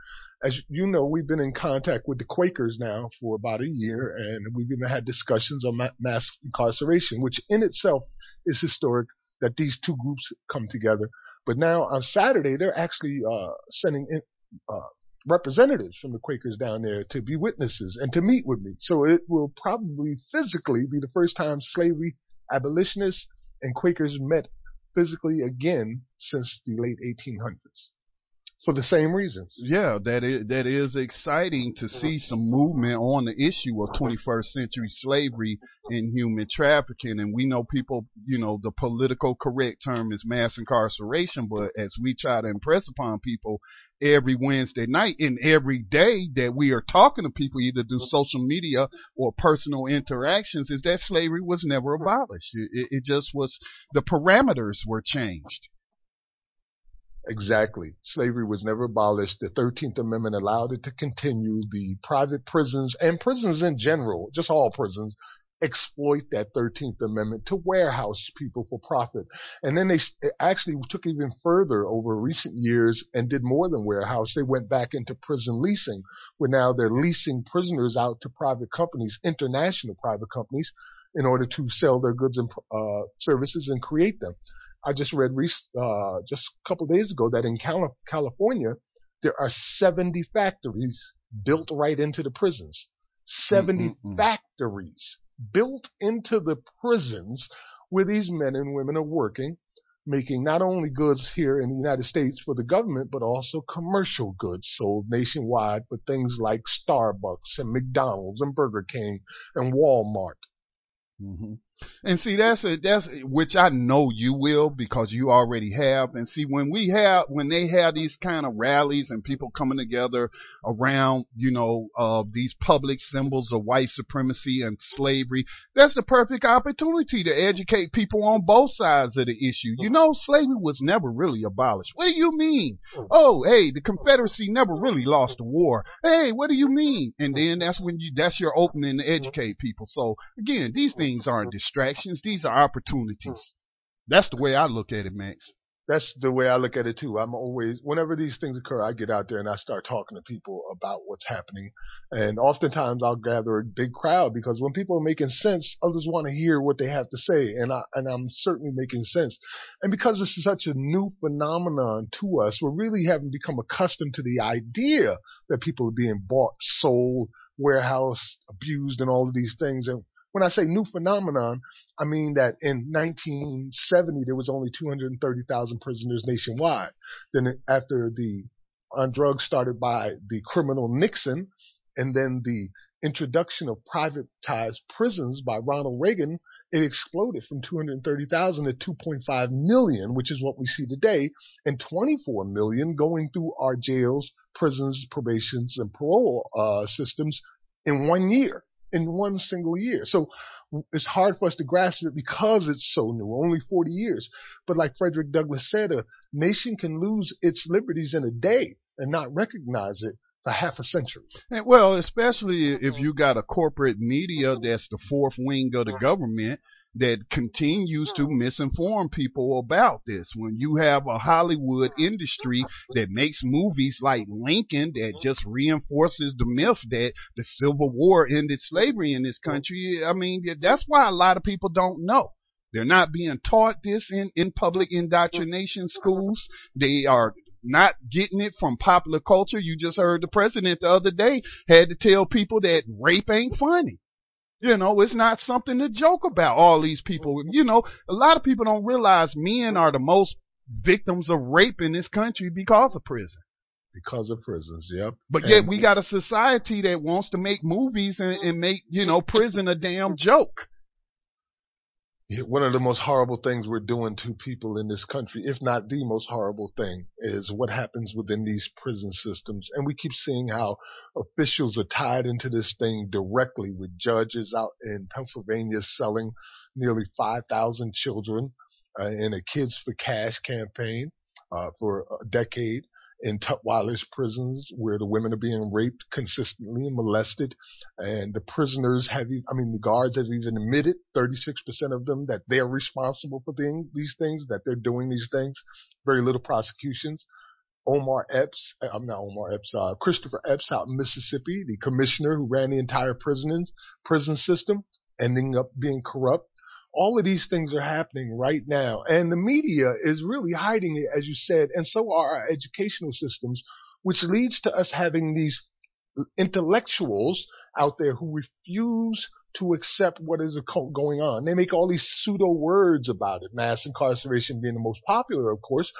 As you know, we've been in contact with the Quakers now for about a year, and we've even had discussions on mass incarceration, which in itself is historic that these two groups come together. But now on Saturday, they're actually uh, sending in, uh, representatives from the Quakers down there to be witnesses and to meet with me. So it will probably physically be the first time slavery abolitionists and Quakers met physically again since the late 1800s for the same reasons. Yeah, that is that is exciting to mm-hmm. see some movement on the issue of 21st century slavery and human trafficking. And we know people, you know, the political correct term is mass incarceration, but as we try to impress upon people every Wednesday night and every day that we are talking to people, either through mm-hmm. social media or personal interactions, is that slavery was never abolished. It, it just was the parameters were changed. Exactly. Slavery was never abolished. The 13th Amendment allowed it to continue. The private prisons and prisons in general, just all prisons, exploit that 13th Amendment to warehouse people for profit. And then they actually took even further over recent years and did more than warehouse. They went back into prison leasing, where now they're leasing prisoners out to private companies, international private companies, in order to sell their goods and uh, services and create them. I just read uh, just a couple of days ago that in California there are 70 factories built right into the prisons. 70 mm-hmm. factories built into the prisons where these men and women are working, making not only goods here in the United States for the government, but also commercial goods sold nationwide for things like Starbucks and McDonald's and Burger King and Walmart. Mm-hmm. And see, that's a, that's which I know you will because you already have. And see, when we have when they have these kind of rallies and people coming together around, you know, uh, these public symbols of white supremacy and slavery, that's the perfect opportunity to educate people on both sides of the issue. You know, slavery was never really abolished. What do you mean? Oh, hey, the Confederacy never really lost the war. Hey, what do you mean? And then that's when you that's your opening to educate people. So again, these things aren't distractions. These are opportunities. That's the way I look at it, Max. That's the way I look at it too. I'm always, whenever these things occur, I get out there and I start talking to people about what's happening. And oftentimes I'll gather a big crowd because when people are making sense, others want to hear what they have to say. And I, and I'm certainly making sense. And because this is such a new phenomenon to us, we really haven't become accustomed to the idea that people are being bought, sold, warehouse, abused, and all of these things. And when I say new phenomenon, I mean that in 1970 there was only 230,000 prisoners nationwide. Then after the on drugs started by the criminal Nixon, and then the introduction of privatized prisons by Ronald Reagan, it exploded from 230,000 to 2.5 million, which is what we see today, and 24 million going through our jails, prisons, probations, and parole uh, systems in one year in one single year. So it's hard for us to grasp it because it's so new, only 40 years. But like Frederick Douglass said, a nation can lose its liberties in a day and not recognize it for half a century. And well, especially if mm-hmm. you got a corporate media that's the fourth wing of the mm-hmm. government that continues to misinform people about this. When you have a Hollywood industry that makes movies like Lincoln that mm-hmm. just reinforces the myth that the Civil War ended slavery in this country, I mean, that's why a lot of people don't know. They're not being taught this in, in public mm-hmm. indoctrination schools. They are not getting it from popular culture. You just heard the president the other day had to tell people that rape ain't funny. You know, it's not something to joke about. All these people, you know, a lot of people don't realize men are the most victims of rape in this country because of prison. Because of prisons, yep. But yet we got a society that wants to make movies and, and make, you know, prison a damn joke one of the most horrible things we're doing to people in this country, if not the most horrible thing, is what happens within these prison systems. And we keep seeing how officials are tied into this thing directly with judges out in Pennsylvania selling nearly 5,000 children uh, in a Kids for Cash campaign uh, for a decade in Tutwiler's prisons where the women are being raped consistently and molested. And the prisoners have, I mean, the guards have even admitted, 36% of them, that they're responsible for thing, these things, that they're doing these things. Very little prosecutions. Omar Epps, uh, I'm not Omar Epps, uh, Christopher Epps out in Mississippi, the commissioner who ran the entire prisons, prison system, ending up being corrupt all of these things are happening right now. And the media is really hiding it, as you said, and so are our educational systems, which leads to us having these intellectuals out there who refuse to accept what is going on. They make all these pseudo words about it, mass incarceration being the most popular, of course,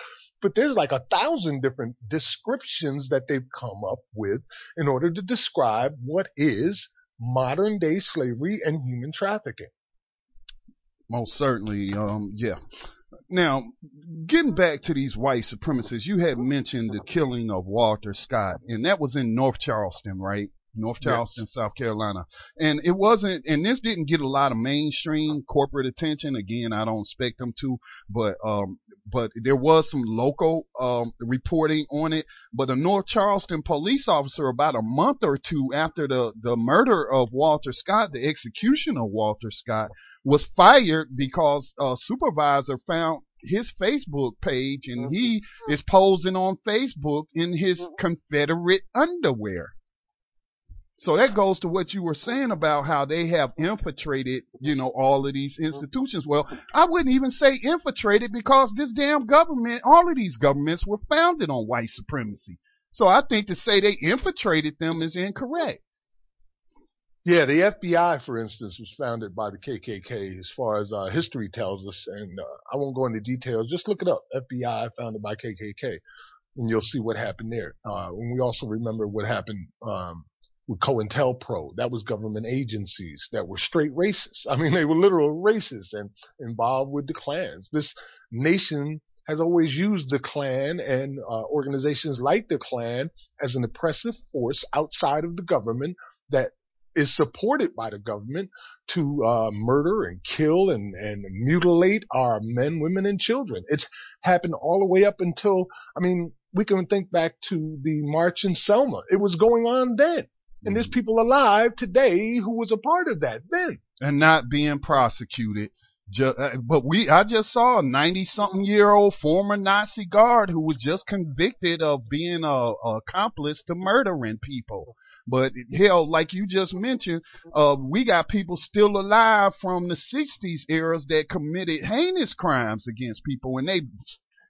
but there's like a thousand different descriptions that they've come up with in order to describe what is modern day slavery and human trafficking. Most certainly, um, yeah. Now, getting back to these white supremacists, you had mentioned the killing of Walter Scott, and that was in North Charleston, right? North Charleston, yes. South Carolina. And it wasn't, and this didn't get a lot of mainstream corporate attention. Again, I don't expect them to, but, um, but there was some local, um, reporting on it. But a North Charleston police officer, about a month or two after the, the murder of Walter Scott, the execution of Walter Scott, was fired because a supervisor found his Facebook page and he is posing on Facebook in his Confederate underwear. So that goes to what you were saying about how they have infiltrated, you know, all of these institutions. Well, I wouldn't even say infiltrated because this damn government, all of these governments were founded on white supremacy. So I think to say they infiltrated them is incorrect. Yeah, the FBI, for instance, was founded by the KKK, as far as uh, history tells us, and uh, I won't go into details. Just look it up. FBI founded by KKK, and you'll see what happened there. Uh, and we also remember what happened um, with COINTELPRO. That was government agencies that were straight racist. I mean, they were literal racists and involved with the Klans. This nation has always used the Klan and uh, organizations like the Klan as an oppressive force outside of the government that is supported by the government to uh, murder and kill and, and mutilate our men, women, and children. It's happened all the way up until, I mean, we can think back to the march in Selma. It was going on then. And there's mm-hmm. people alive today who was a part of that then. and not being prosecuted. Just, uh, but we, I just saw a 90 something year old former Nazi guard who was just convicted of being a, a accomplice to murdering people. But hell, like you just mentioned, uh, we got people still alive from the 60s eras that committed heinous crimes against people and they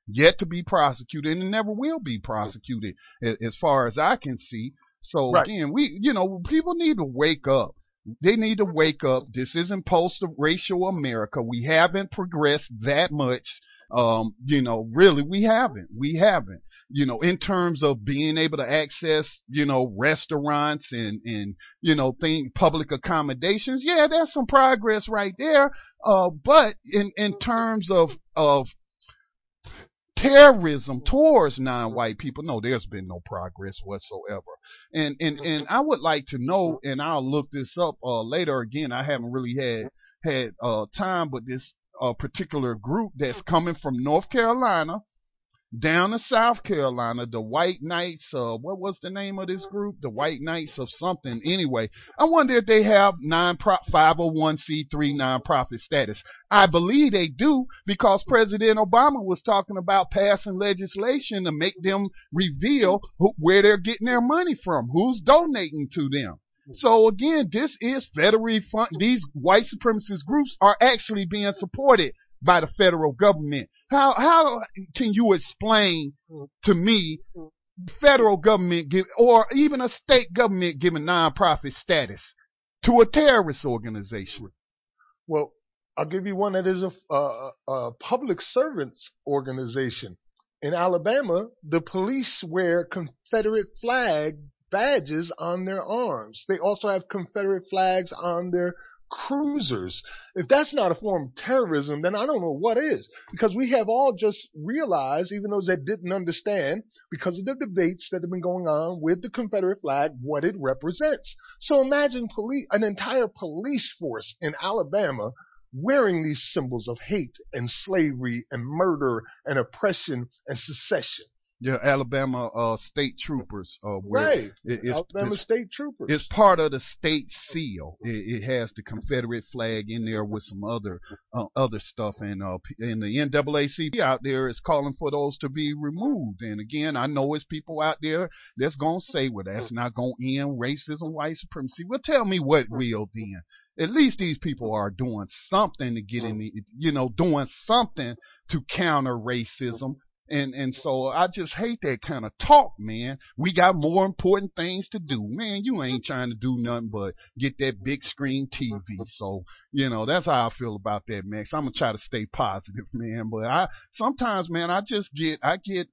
yet to be prosecuted and never will be prosecuted as far as I can see. So Right. again, we, you know, people need to wake up. They need to wake up. This isn't post-racial America. We haven't progressed that much. Um, you know, really, we haven't. We haven't. You know, in terms of being able to access, you know, restaurants and and you know, thing public accommodations. Yeah, there's some progress right there. Uh, but in in terms of of terrorism towards non-white people. No, there's been no progress whatsoever. And and and I would like to know, and I'll look this up uh, later. Again, I haven't really had had uh, time, but this uh, particular group that's coming from North Carolina down to South Carolina, the White Knights. Uh, what was the name of this group? The White Knights of something. Anyway, I wonder if they have non 501c3 nonprofit status. I believe they do because President Obama was talking about passing legislation to make them reveal who, where they're getting their money from, who's donating to them. So again, this is federally fund. These white supremacist groups are actually being supported by the federal government. How how can you explain to me federal government give or even a state government giving nonprofit status to a terrorist organization? Well, I'll give you one that is a, a, a public servants organization. In Alabama, the police wear Confederate flag badges on their arms. They also have Confederate flags on their cruisers. If that's not a form of terrorism, then I don't know what is. Because we have all just realized, even those that didn't understand, because of the debates that have been going on with the Confederate flag, what it represents. So imagine police, an entire police force in Alabama wearing these symbols of hate and slavery and murder and oppression and secession. Yeah, Alabama uh, state troopers. Uh, where Right. it- it's, Alabama it's- state troopers. It's part of the state seal. It, it has the Confederate flag in there with some other uh, other stuff, and uh, and the NAACP out there is calling for those to be removed. And again, I know it's people out there that's gonna say, "Well, that's not gonna end racism, white supremacy." Well, tell me what will then. At least these people are doing something to get in the, you know, doing something to counter racism. And and so I just hate that kind of talk, man. We got more important things to do. Man, you ain't trying to do nothing but get that big screen TV. So, you know, that's how I feel about that, Max. I'm gonna try to stay positive, man. But I sometimes, man, I just get I get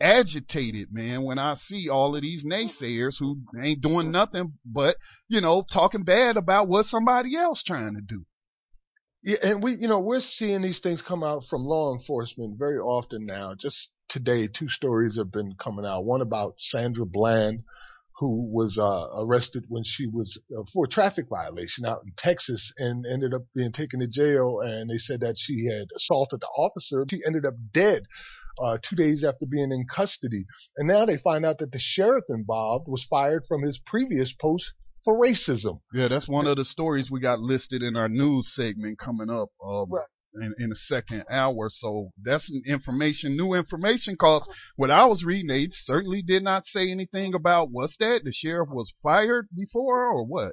agitated, man, when I see all of these naysayers who ain't doing nothing but, you know, talking bad about what somebody else trying to do. Yeah, and we, you know, we're seeing these things come out from law enforcement very often now. Just today, two stories have been coming out. One about Sandra Bland, who was uh, arrested when she was uh, for a traffic violation out in Texas and ended up being taken to jail. And they said that she had assaulted the officer. She ended up dead uh, two days after being in custody. And now they find out that the sheriff involved was fired from his previous post for racism. Yeah, that's one of the stories we got listed in our news segment coming up um, in, in the second hour. So that's an information, new information. Cause what I was reading, they certainly did not say anything about what's that. The sheriff was fired before or what?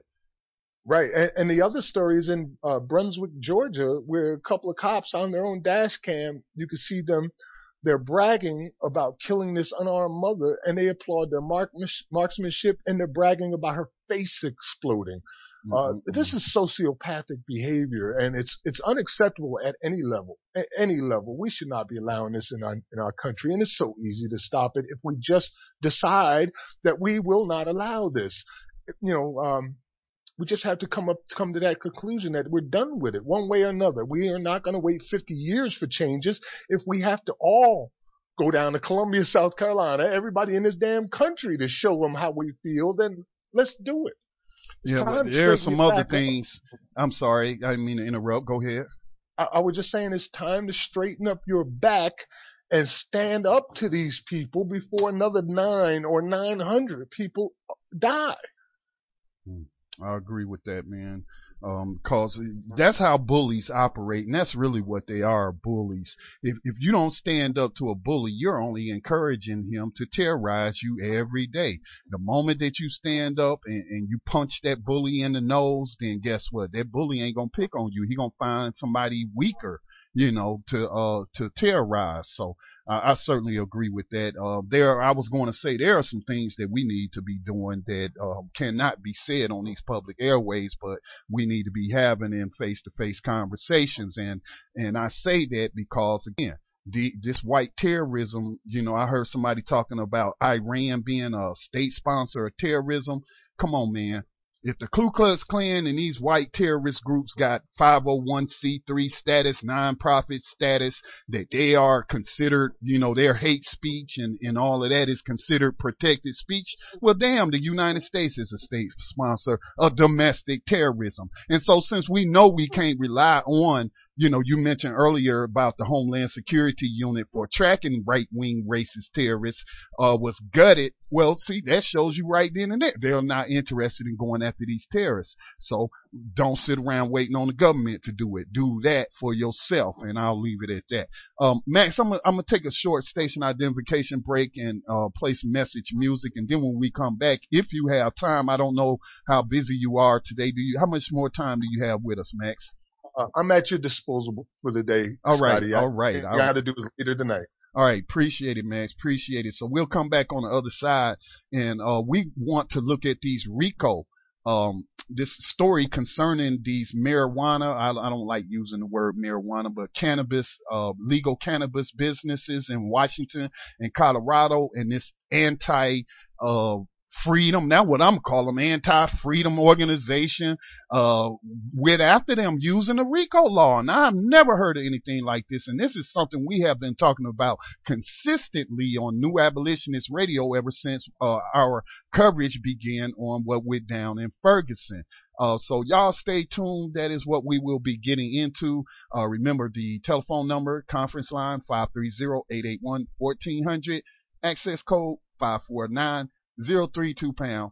Right, and, and the other story is in uh, Brunswick, Georgia, where a couple of cops on their own dash cam, you can see them. They're bragging about killing this unarmed mother, and they applaud their marksmanship, and they're bragging about her face exploding. Uh, this is sociopathic behavior, and it's it's unacceptable at any level. At any level, we should not be allowing this in our in our country, and it's so easy to stop it if we just decide that we will not allow this. You know, um, we just have to come up come to that conclusion that we're done with it one way or another. We are not going to wait 50 years for changes if we have to all go down to Columbia, South Carolina, everybody in this damn country to show them how we feel. Then let's do it. It's Yeah, but there are some other back up. things. I'm sorry, I didn't mean to interrupt. Go ahead. I, I was just saying it's time to straighten up your back and stand up to these people before another nine or 900 people die. Hmm. I agree with that, man. um, that's how bullies operate, and that's really what they are, bullies. If if you don't stand up to a bully, you're only encouraging him to terrorize you every day. The moment that you stand up and, and you punch that bully in the nose, then guess what? That bully ain't gonna pick on you. He gonna find somebody weaker you know, to uh to terrorize. So uh, I certainly agree with that. Uh, there, I was going to say there are some things that we need to be doing that uh, cannot be said on these public airways, but we need to be having in face-to-face conversations. And and I say that because again. The, this white terrorism, you know, I heard somebody talking about Iran being a state sponsor of terrorism. Come on, man if the Ku Klux Klan and these white terrorist groups got 501c3 status, nonprofit status, that they are considered, you know, their hate speech and, and all of that is considered protected speech, well, damn, the United States is a state sponsor of domestic terrorism. And so since we know we can't rely on you know, you mentioned earlier about the Homeland Security Unit for tracking right wing racist terrorists uh, was gutted. Well, see, that shows you right then and there. They're not interested in going after these terrorists. So don't sit around waiting on the government to do it. Do that for yourself, and I'll leave it at that. Um, Max, I'm I'm gonna take a short station identification break and uh, play some message music, and then when we come back, if you have time, I don't know how busy you are today. Do you? How much more time do you have with us, Max? Uh, I'm at your disposal for the day. All right, Scotty. all right. I, got to do is later tonight. All right, appreciate it, Max. Appreciate it. So we'll come back on the other side, and uh, we want to look at these RICO. Um, this story concerning these marijuana. I, I, don't like using the word marijuana, but cannabis, uh, legal cannabis businesses in Washington and Colorado, and this anti uh, freedom. Now what I'm calling anti-freedom organization, uh, went after them using the RICO law. Now I've never heard of anything like this. And this is something we have been talking about consistently on New Abolitionist Radio ever since, uh, our coverage began on what went down in Ferguson. Uh, so y'all stay tuned. That is what we will be getting into. Uh, remember the telephone number, conference line 530-881-1400, access code 549 032 pound.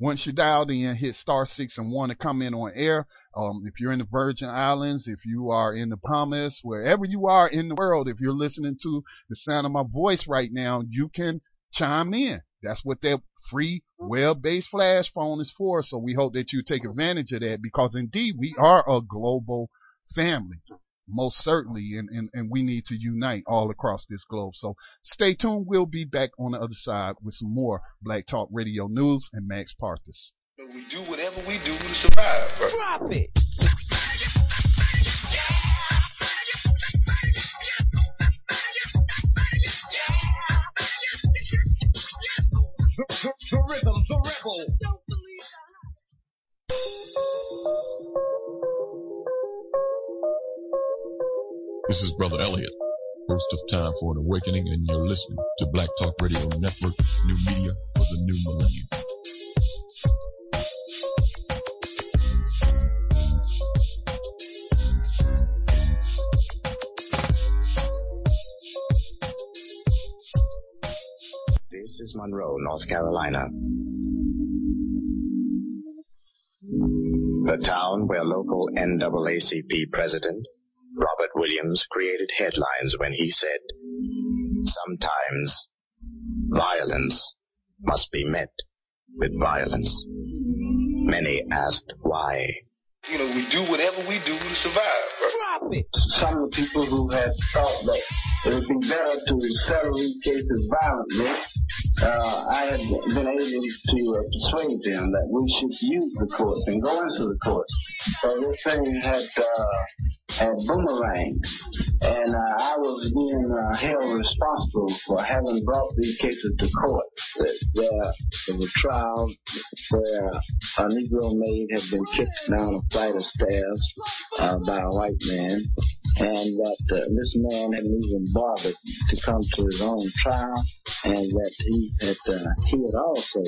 Once you're dialed in, hit star six and one to come in on air. Um, if you're in the Virgin Islands, if you are in the Bahamas, wherever you are in the world, if you're listening to the sound of my voice right now, you can chime in. That's what that free web-based flash phone is for. So we hope that you take advantage of that because indeed we are a global family most certainly, and, and, and we need to unite all across this globe. So stay tuned. We'll be back on the other side with some more Black Talk Radio news and Max Parthas. We do whatever we do to survive. Bro. Drop it. The, the, the rhythm, the rebel. This is Brother Elliot, host of Time for an Awakening, and you're listening to Black Talk Radio Network, new media for the new millennium. This is Monroe, North Carolina. The town where local NAACP president Williams created headlines when he said, Sometimes violence must be met with violence. Many asked why. You know, we do whatever we do to survive. Bro. Drop it. Some of the people who had thought that it would be better to settle these cases violently, uh, I had been able to uh, persuade them that we should use the courts and go into the courts. So this thing had uh, had boomerang, and uh, I was being uh, held responsible for having brought these cases to court. There was a trial where a Negro maid had been kicked down a flight of stairs uh, by a white man, and that uh, this man hadn't even bothered to come to his own trial, and that he had uh, he had also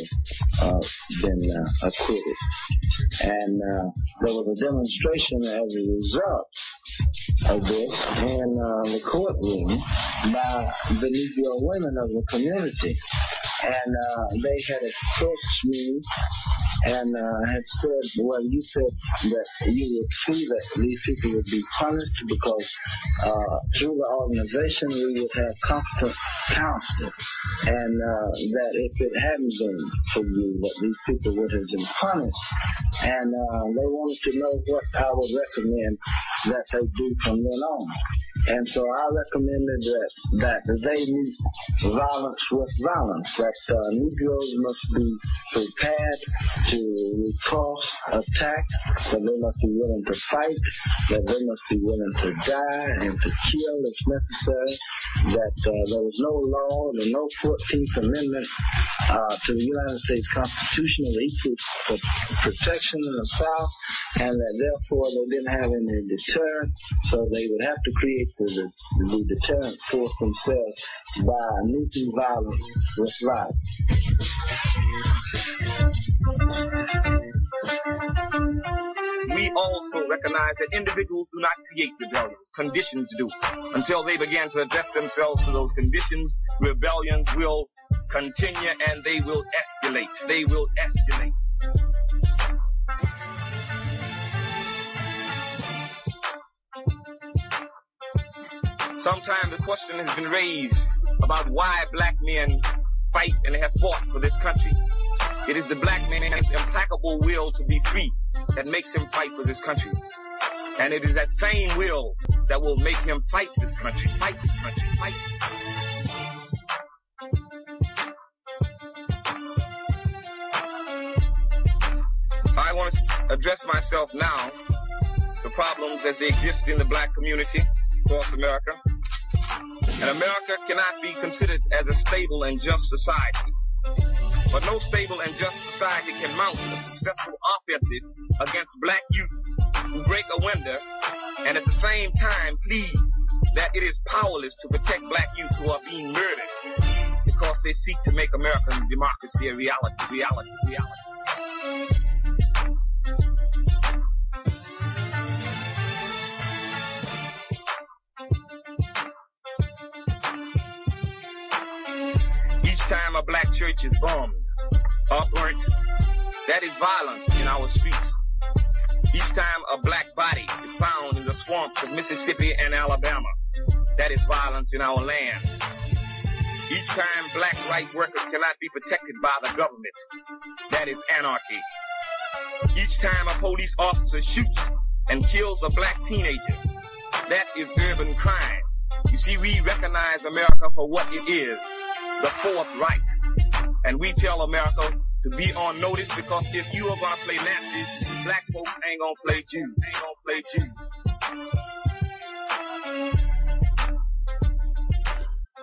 uh, been uh, acquitted. And uh, there was a demonstration as a result of this in uh, the courtroom by the Negro women of the community. And uh, they had approached me and uh, had said, well, you said that you would see that these people would be punished because uh, through the organization we would have competent counsel, and uh, that if it hadn't been for you, that these people would have been punished. And uh, they wanted to know what I would recommend that they do from then on. And so I recommended that, that they meet violence with violence, that uh, Negroes must be prepared to repulse attack, that they must be willing to fight, that they must be willing to die and to kill if necessary, that uh, there was no law, there no 14th Amendment uh, to the United States Constitution of equal protection in the South, and that therefore they didn't have any deterrent, so they would have to create the, the deterrent force themselves by meeting violence with violence. We also recognize that individuals do not create rebellions, conditions do. Until they begin to adjust themselves to those conditions, rebellions will continue and they will escalate. They will escalate. Sometimes the question has been raised about why black men fight and have fought for this country. It is the black man's implacable will to be free that makes him fight for this country. And it is that same will that will make him fight this country, fight this country, fight. I want to address myself now to problems as they exist in the black community across America. And America cannot be considered as a stable and just society. But no stable and just society can mount a successful offensive against black youth who break a window and at the same time plead that it is powerless to protect black youth who are being murdered because they seek to make American democracy a reality, reality, reality. Church is bombed burnt, that is violence in our streets. Each time a black body is found in the swamps of Mississippi and Alabama, that is violence in our land. Each time black right workers cannot be protected by the government, that is anarchy. Each time a police officer shoots and kills a black teenager, that is urban crime. You see, we recognize America for what it is, the Fourth Reich. And we tell America to be on notice because if you are gonna play Nazis, black folks ain't gonna play Jews. Ain't gonna play Jews.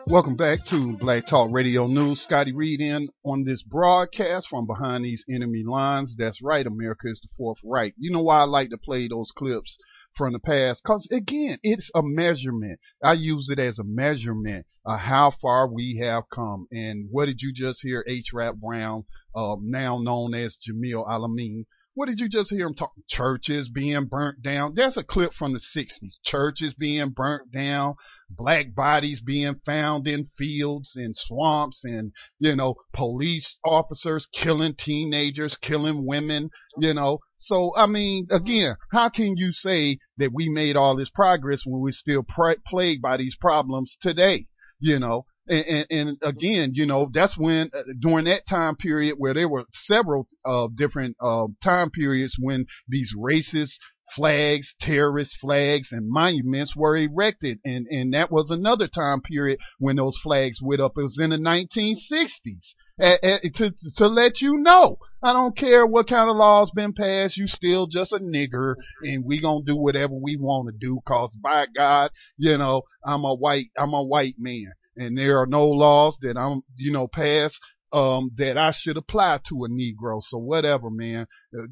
Welcome back to Black Talk Radio News. Scotty Reed in on this broadcast from behind these enemy lines. That's right, America is the Fourth Reich. You know why I like to play those clips from the past? Because again, it's a measurement. I use it as a measurement of how far we have come. And what did you just hear? H. Rap Brown, uh, now known as Jamil Al-Amin. What did you just hear him talk? Churches being burnt down. That's a clip from the 60s. Churches being burnt down, black bodies being found in fields and swamps, and, you know, police officers killing teenagers, killing women, you know. So, I mean, again, how can you say that we made all this progress when we're still plagued by these problems today? You know, and, and, and, again, you know, that's when uh, during that time period where there were several uh, different uh, time periods when these racist flags, terrorist flags, and monuments were erected, and and that was another time period when those flags went up. It was in the 1960s. At, at, to to let you know, I don't care what kind of laws been passed, you still just a nigger, and we gonna do whatever we want to do. Cause by God, you know, I'm a white, I'm a white man and there are no laws that I'm, you know, passed um, that I should apply to a Negro. So whatever, man.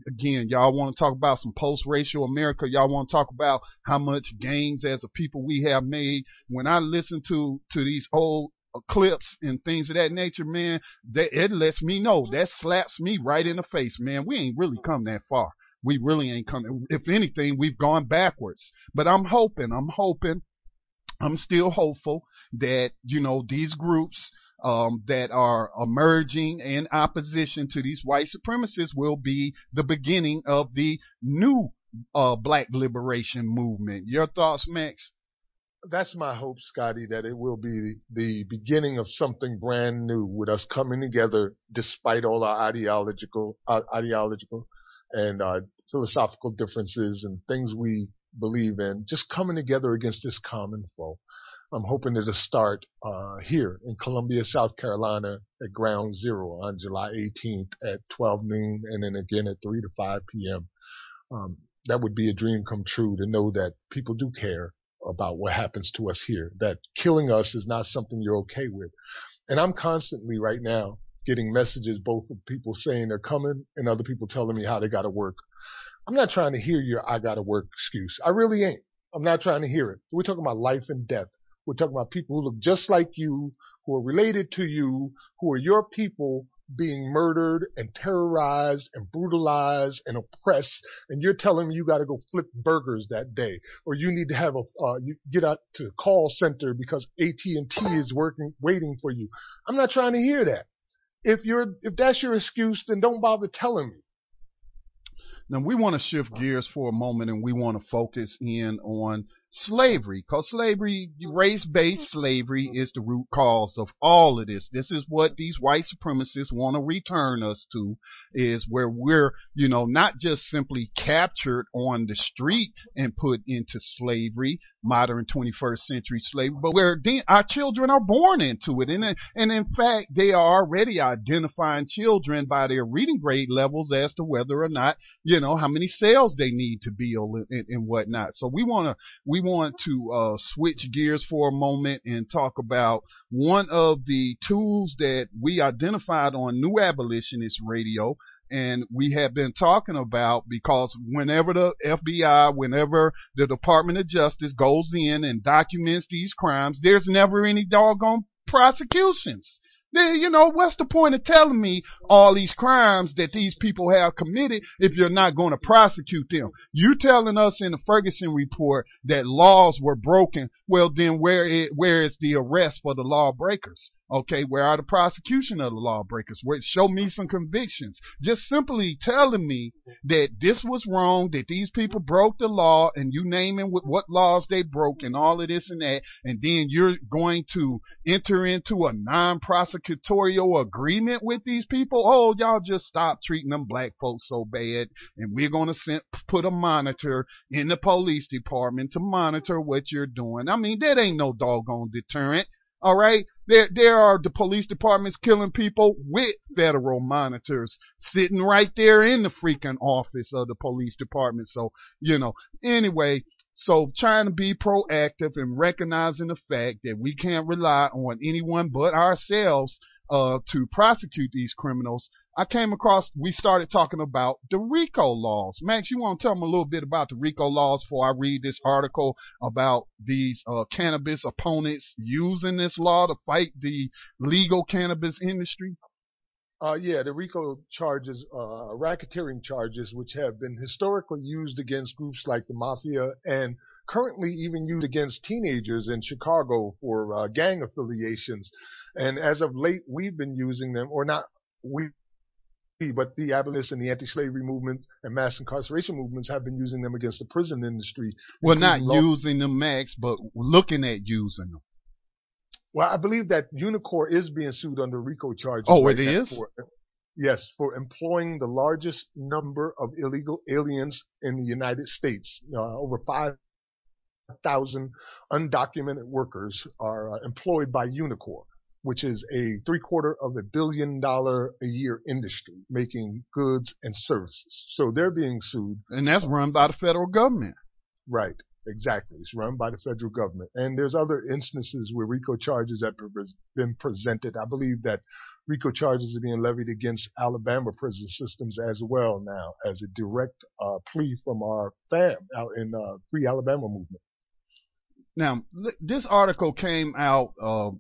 Again, y'all want to talk about some post-racial America. Y'all want to talk about how much gains as a people we have made. When I listen to to these old clips and things of that nature, man, that it lets me know that slaps me right in the face, man. We ain't really come that far. We really ain't come. If anything, we've gone backwards. But I'm hoping, I'm hoping I'm still hopeful that, you know, these groups, um, that are emerging in opposition to these white supremacists will be the beginning of the new uh, black liberation movement. Your thoughts, Max? That's my hope, Scotty, that it will be the beginning of something brand new with us coming together despite all our ideological, uh, ideological and uh, philosophical differences and things we believe in, just coming together against this common foe. I'm hoping it'll start uh, here in Columbia, South Carolina at Ground Zero on July 18th at 12 noon and then again at 3 to 5 p.m. Um, that would be a dream come true to know that people do care about what happens to us here, that killing us is not something you're okay with. And I'm constantly right now getting messages both of people saying they're coming and other people telling me how they got to work. I'm not trying to hear your I got to work excuse. I really ain't. I'm not trying to hear it. We're talking about life and death. We're talking about people who look just like you, who are related to you, who are your people being murdered and terrorized and brutalized and oppressed, and you're telling me you got to go flip burgers that day, or you need to have a uh, you get out to the call center because AT&T is working waiting for you. I'm not trying to hear that. If you're if that's your excuse, then don't bother telling me. Now we want to shift gears for a moment and we want to focus in on slavery because slavery, race-based mm-hmm. slavery is the root cause of all of this. This is what these white supremacists want to return us to is where we're, you know, not just simply captured on the street and put into slavery, modern 21st century slavery, but where our children are born into it. And, and in fact, they are already identifying children by their reading grade levels as to whether or not, you know, how many cells they need to build and, and whatnot. So we want to, we want to uh, switch gears for a moment and talk about one of the tools that we identified on New Abolitionist Radio and we have been talking about because whenever the FBI, whenever the Department of Justice goes in and documents these crimes, there's never any doggone prosecutions. Then, you know, what's the point of telling me all these crimes that these people have committed if you're not going to prosecute them? You telling us in the Ferguson report that laws were broken. Well, then where is, where is the arrest for the lawbreakers? Okay, where are the prosecution of the lawbreakers? Where show me some convictions. Just simply telling me that this was wrong, that these people broke the law, and you naming what, what laws they broke and all of this and that, and then you're going to enter into a non-prosecutorial agreement with these people. Oh, y'all just stop treating them black folks so bad, and we're gonna send, put a monitor in the police department to monitor what you're doing. I mean, that ain't no doggone deterrent. All right. There, there are the police departments killing people with federal monitors sitting right there in the freaking office of the police department. So, you know, anyway, so trying to be proactive and recognizing the fact that we can't rely on anyone but ourselves uh, to prosecute these criminals, I came across, we started talking about the RICO laws. Max, you want to tell them a little bit about the RICO laws before I read this article about these uh, cannabis opponents using this law to fight the legal cannabis industry? Uh, yeah, the RICO charges, uh, racketeering charges, which have been historically used against groups like the mafia and currently even used against teenagers in Chicago for uh, gang affiliations. And as of late, we've been using them, or not we, but the abolitionists and the anti-slavery movement and mass incarceration movements have been using them against the prison industry. Well, not law- using them, Max, but looking at using them. Well, I believe that Unicor is being sued under RICO charges. Oh, right it is. For, yes, for employing the largest number of illegal aliens in the United States. Uh, over five thousand undocumented workers are uh, employed by Unicor which is a three quarter of a billion dollar a year industry making goods and services. So they're being sued. And that's run by the federal government. Right. Exactly. It's run by the federal government. And there's other instances where RICO charges have been presented. I believe that RICO charges are being levied against Alabama prison systems as well now as a direct uh, plea from our fam out in uh, Free Alabama movement. Now, this article came out uh,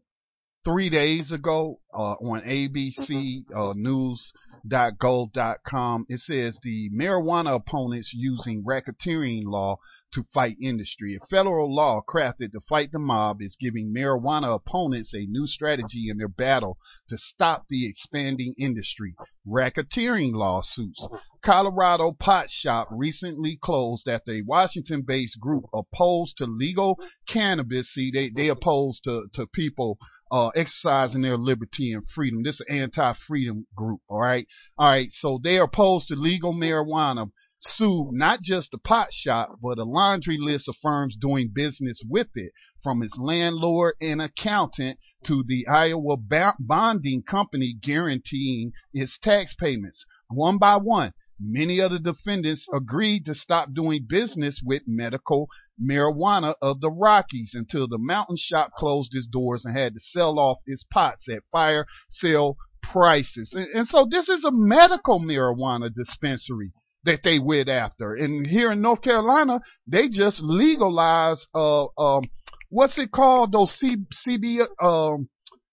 three days ago uh, on abcnews.go.com. It says the marijuana opponents using racketeering law to fight industry. A federal law crafted to fight the mob is giving marijuana opponents a new strategy in their battle to stop the expanding industry. Racketeering lawsuits. Colorado pot shop recently closed after a Washington based group opposed to legal cannabis. See, they, they opposed to, to people uh, exercising their liberty and freedom. This is an anti-freedom group, all right? All right, so they are opposed to legal marijuana. Sue not just the pot shop, but a laundry list of firms doing business with it, from its landlord and accountant to the Iowa bonding company guaranteeing its tax payments. One by one, many of the defendants agreed to stop doing business with medical marijuana of the Rockies until the mountain shop closed its doors and had to sell off its pots at fire sale prices. And, and so this is a medical marijuana dispensary that they went after. And here in North Carolina, they just legalized uh um what's it called those C, CB um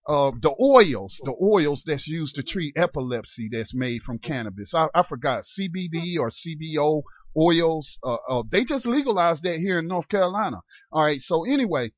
uh, the oils, the oils that's used to treat epilepsy that's made from cannabis. I, I forgot CBD or CBO oils. Uh, uh, they just legalized that here in North Carolina. All right. So anyway,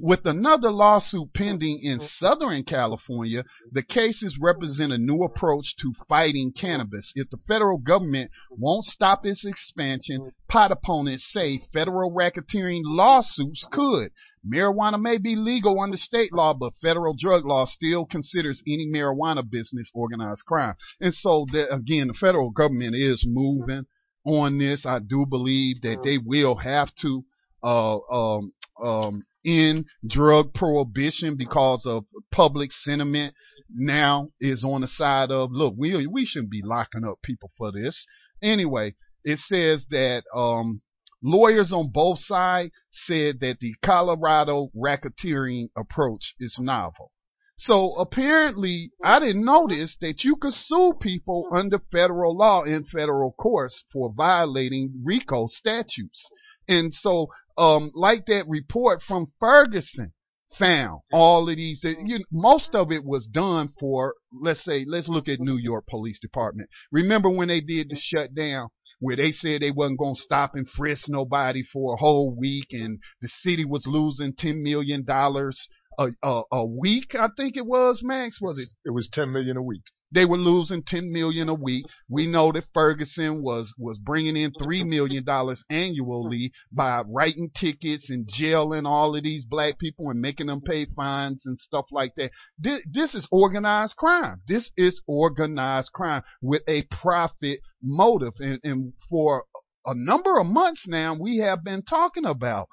with another lawsuit pending in Southern California, the cases represent a new approach to fighting cannabis. If the federal government won't stop its expansion, pot opponents say federal racketeering lawsuits could. Marijuana may be legal under state law, but federal drug law still considers any marijuana business organized crime. And so, that, again, the federal government is moving on this. I do believe that they will have to uh, um, um, in drug prohibition because of public sentiment now is on the side of look we we shouldn't be locking up people for this. Anyway it says that um, lawyers on both sides said that the Colorado racketeering approach is novel. So apparently I didn't notice that you could sue people under federal law in federal courts for violating RICO statutes and so, um, like that report from Ferguson found all of these, you most of it was done for, let's say, let's look at New York Police Department. Remember when they did the shutdown? Where they said they wasn't gonna stop and frisk nobody for a whole week, and the city was losing ten million dollars a, a a week. I think it was Max. Was it? It was ten million a week. They were losing 10 million a week. We know that Ferguson was was bringing in 3 million dollars annually by writing tickets and jailing all of these black people and making them pay fines and stuff like that. This, this is organized crime. This is organized crime with a profit motive and, and for a number of months now we have been talking about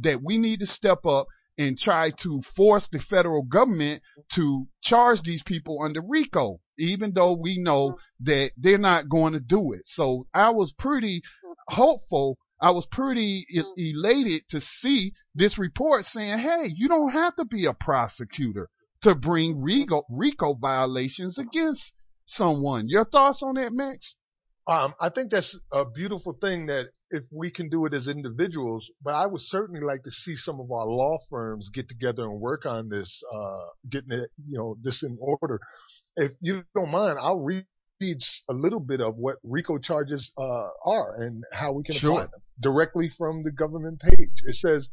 that we need to step up and try to force the federal government to charge these people under RICO, even though we know mm-hmm. that they're not going to do it. So I was pretty hopeful. I was pretty mm-hmm. elated to see this report saying, hey, you don't have to be a prosecutor to bring mm-hmm. RICO, RICO violations against someone. Your thoughts on that, Max? Um, I think that's a beautiful thing that if we can do it as individuals, but I would certainly like to see some of our law firms get together and work on this, uh, getting it, you know, this in order. If you don't mind, I'll read a little bit of what RICO charges uh, are and how we can sure. apply them directly from the government page. It says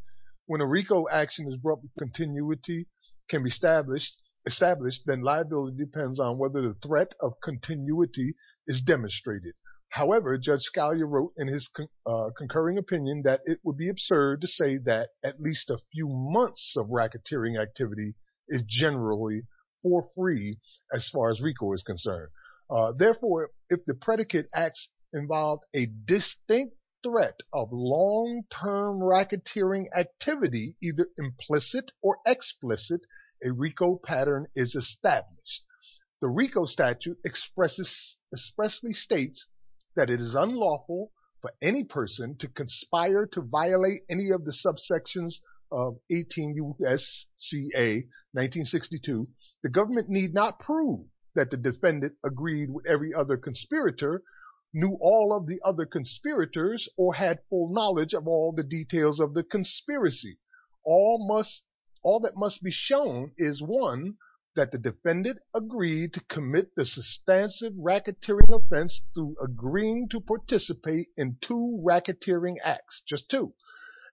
when a RICO action is brought with continuity can be established, established, then liability depends on whether the threat of continuity is demonstrated. However, Judge Scalia wrote in his uh, concurring opinion that it would be absurd to say that at least a few months of racketeering activity is generally for free as far as RICO is concerned. Uh, therefore, if the predicate acts involved a distinct threat of long-term racketeering activity, either implicit or explicit, a RICO pattern is established. The RICO statute expresses, expressly states that it is unlawful for any person to conspire to violate any of the subsections of 18 U.S.C.A. 1962, the government need not prove that the defendant agreed with every other conspirator, knew all of the other conspirators, or had full knowledge of all the details of the conspiracy. All must all that must be shown is one, that the defendant agreed to commit the substantive racketeering offense through agreeing to participate in two racketeering acts, just two,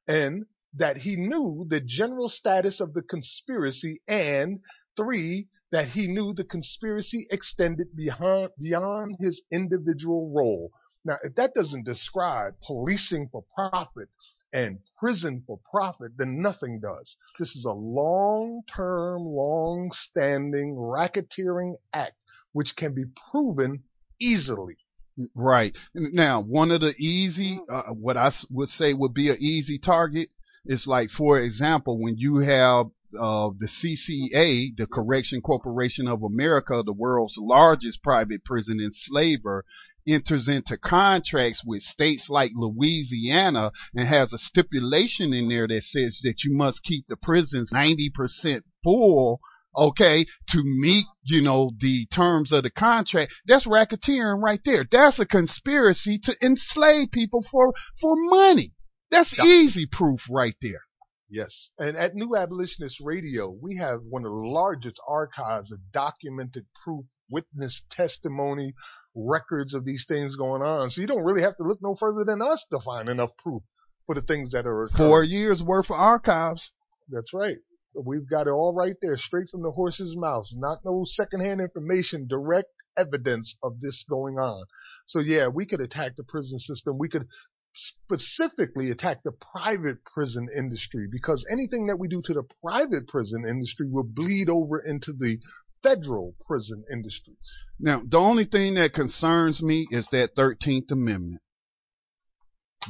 and that he knew the general status of the conspiracy, and three, that he knew the conspiracy extended beyond, beyond his individual role. Now, if that doesn't describe policing for profit and prison for profit, than nothing does. This is a long term, long standing racketeering act which can be proven easily. Right. Now, one of the easy, uh, what I would say would be an easy target is like, for example, when you have uh, the CCA, the Correction Corporation of America, the world's largest private prison enslaver, enters into contracts with states like Louisiana and has a stipulation in there that says that you must keep the prisons 90% full okay, to meet, you know, the terms of the contract, that's racketeering right there. That's a conspiracy to enslave people for, for money. That's easy proof right there. Yes. And at New Abolitionist Radio, we have one of the largest archives of documented proof, witness testimony, records of these things going on. So you don't really have to look no further than us to find enough proof for the things that are occurring. Four years worth of archives. That's right. We've got it all right there, straight from the horse's mouth. Not no secondhand information, direct evidence of this going on. So yeah, we could attack the prison system. We could specifically attack the private prison industry because anything that we do to the private prison industry will bleed over into the federal prison industries. Now, the only thing that concerns me is that 13th Amendment.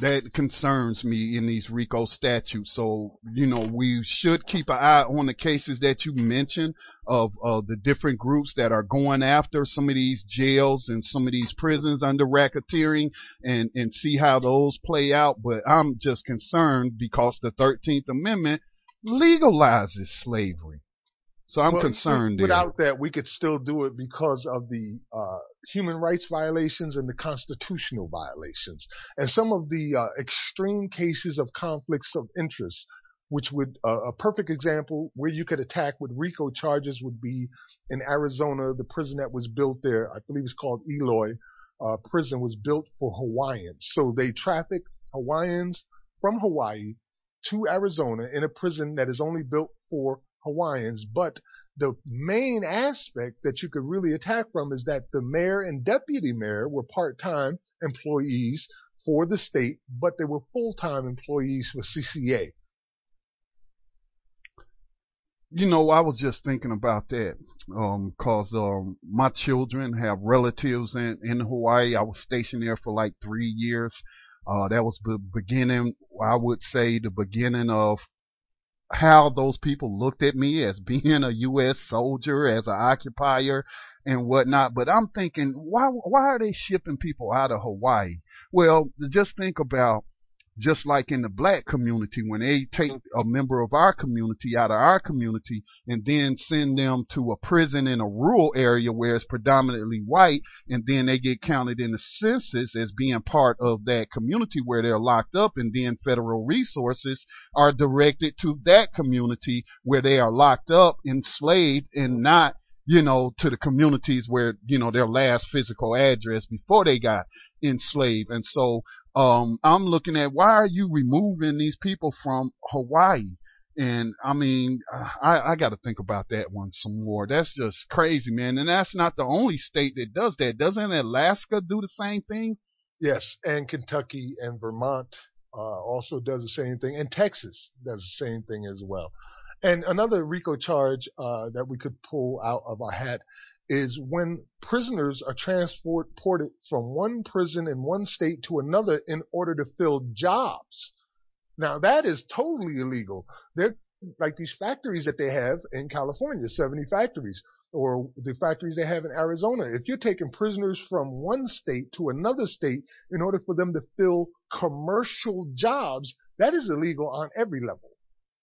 That concerns me in these RICO statutes. So, you know, we should keep an eye on the cases that you mentioned of, of the different groups that are going after some of these jails and some of these prisons under racketeering and, and see how those play out. But I'm just concerned because the 13th Amendment legalizes slavery. So I'm well, concerned. Without there. that, we could still do it because of the uh, human rights violations and the constitutional violations, and some of the uh, extreme cases of conflicts of interest. Which would uh, a perfect example where you could attack with RICO charges would be in Arizona, the prison that was built there. I believe it's called Eloy. Uh, prison was built for Hawaiians, so they traffic Hawaiians from Hawaii to Arizona in a prison that is only built for Hawaiians. But the main aspect that you could really attack from is that the mayor and deputy mayor were part time employees for the state, but they were full time employees for CCA. You know, I was just thinking about that because um, um, my children have relatives in, in Hawaii. I was stationed there for like three years. Uh, that was the beginning, I would say, the beginning of how those people looked at me as being a U.S. soldier, as an occupier, and whatnot. But I'm thinking, why why are they shipping people out of Hawaii? Well, just think about just like in the black community, when they take a member of our community out of our community and then send them to a prison in a rural area where it's predominantly white, and then they get counted in the census as being part of that community where they're locked up, and then federal resources are directed to that community where they are locked up, enslaved, and not you know, to the communities where, you know, their last physical address before they got enslaved. And so um, I'm looking at why are you removing these people from Hawaii? And I mean, I, I got to think about that one some more. That's just crazy, man. And that's not the only state that does that. Doesn't Alaska do the same thing? Yes, and Kentucky and Vermont uh, also does the same thing, and Texas does the same thing as well. And another RICO charge uh, that we could pull out of our hat is when prisoners are transported from one prison in one state to another in order to fill jobs. Now that is totally illegal. They're like these factories that they have in California, 70 factories, or the factories they have in Arizona. If you're taking prisoners from one state to another state in order for them to fill commercial jobs, that is illegal on every level.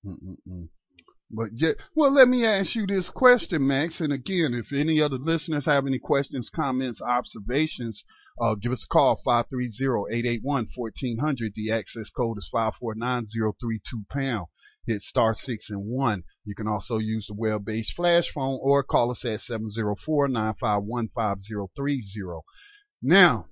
Mm-mm-mm. But yeah, well, let me ask you this question, Max. And again, if any other listeners have any questions, comments, observations, uh, give us a call, 530-881-1400. The access code is 549-032 pound. hit star six and one. You can also use the web-based flash phone or call us at 704-951-5030. Now,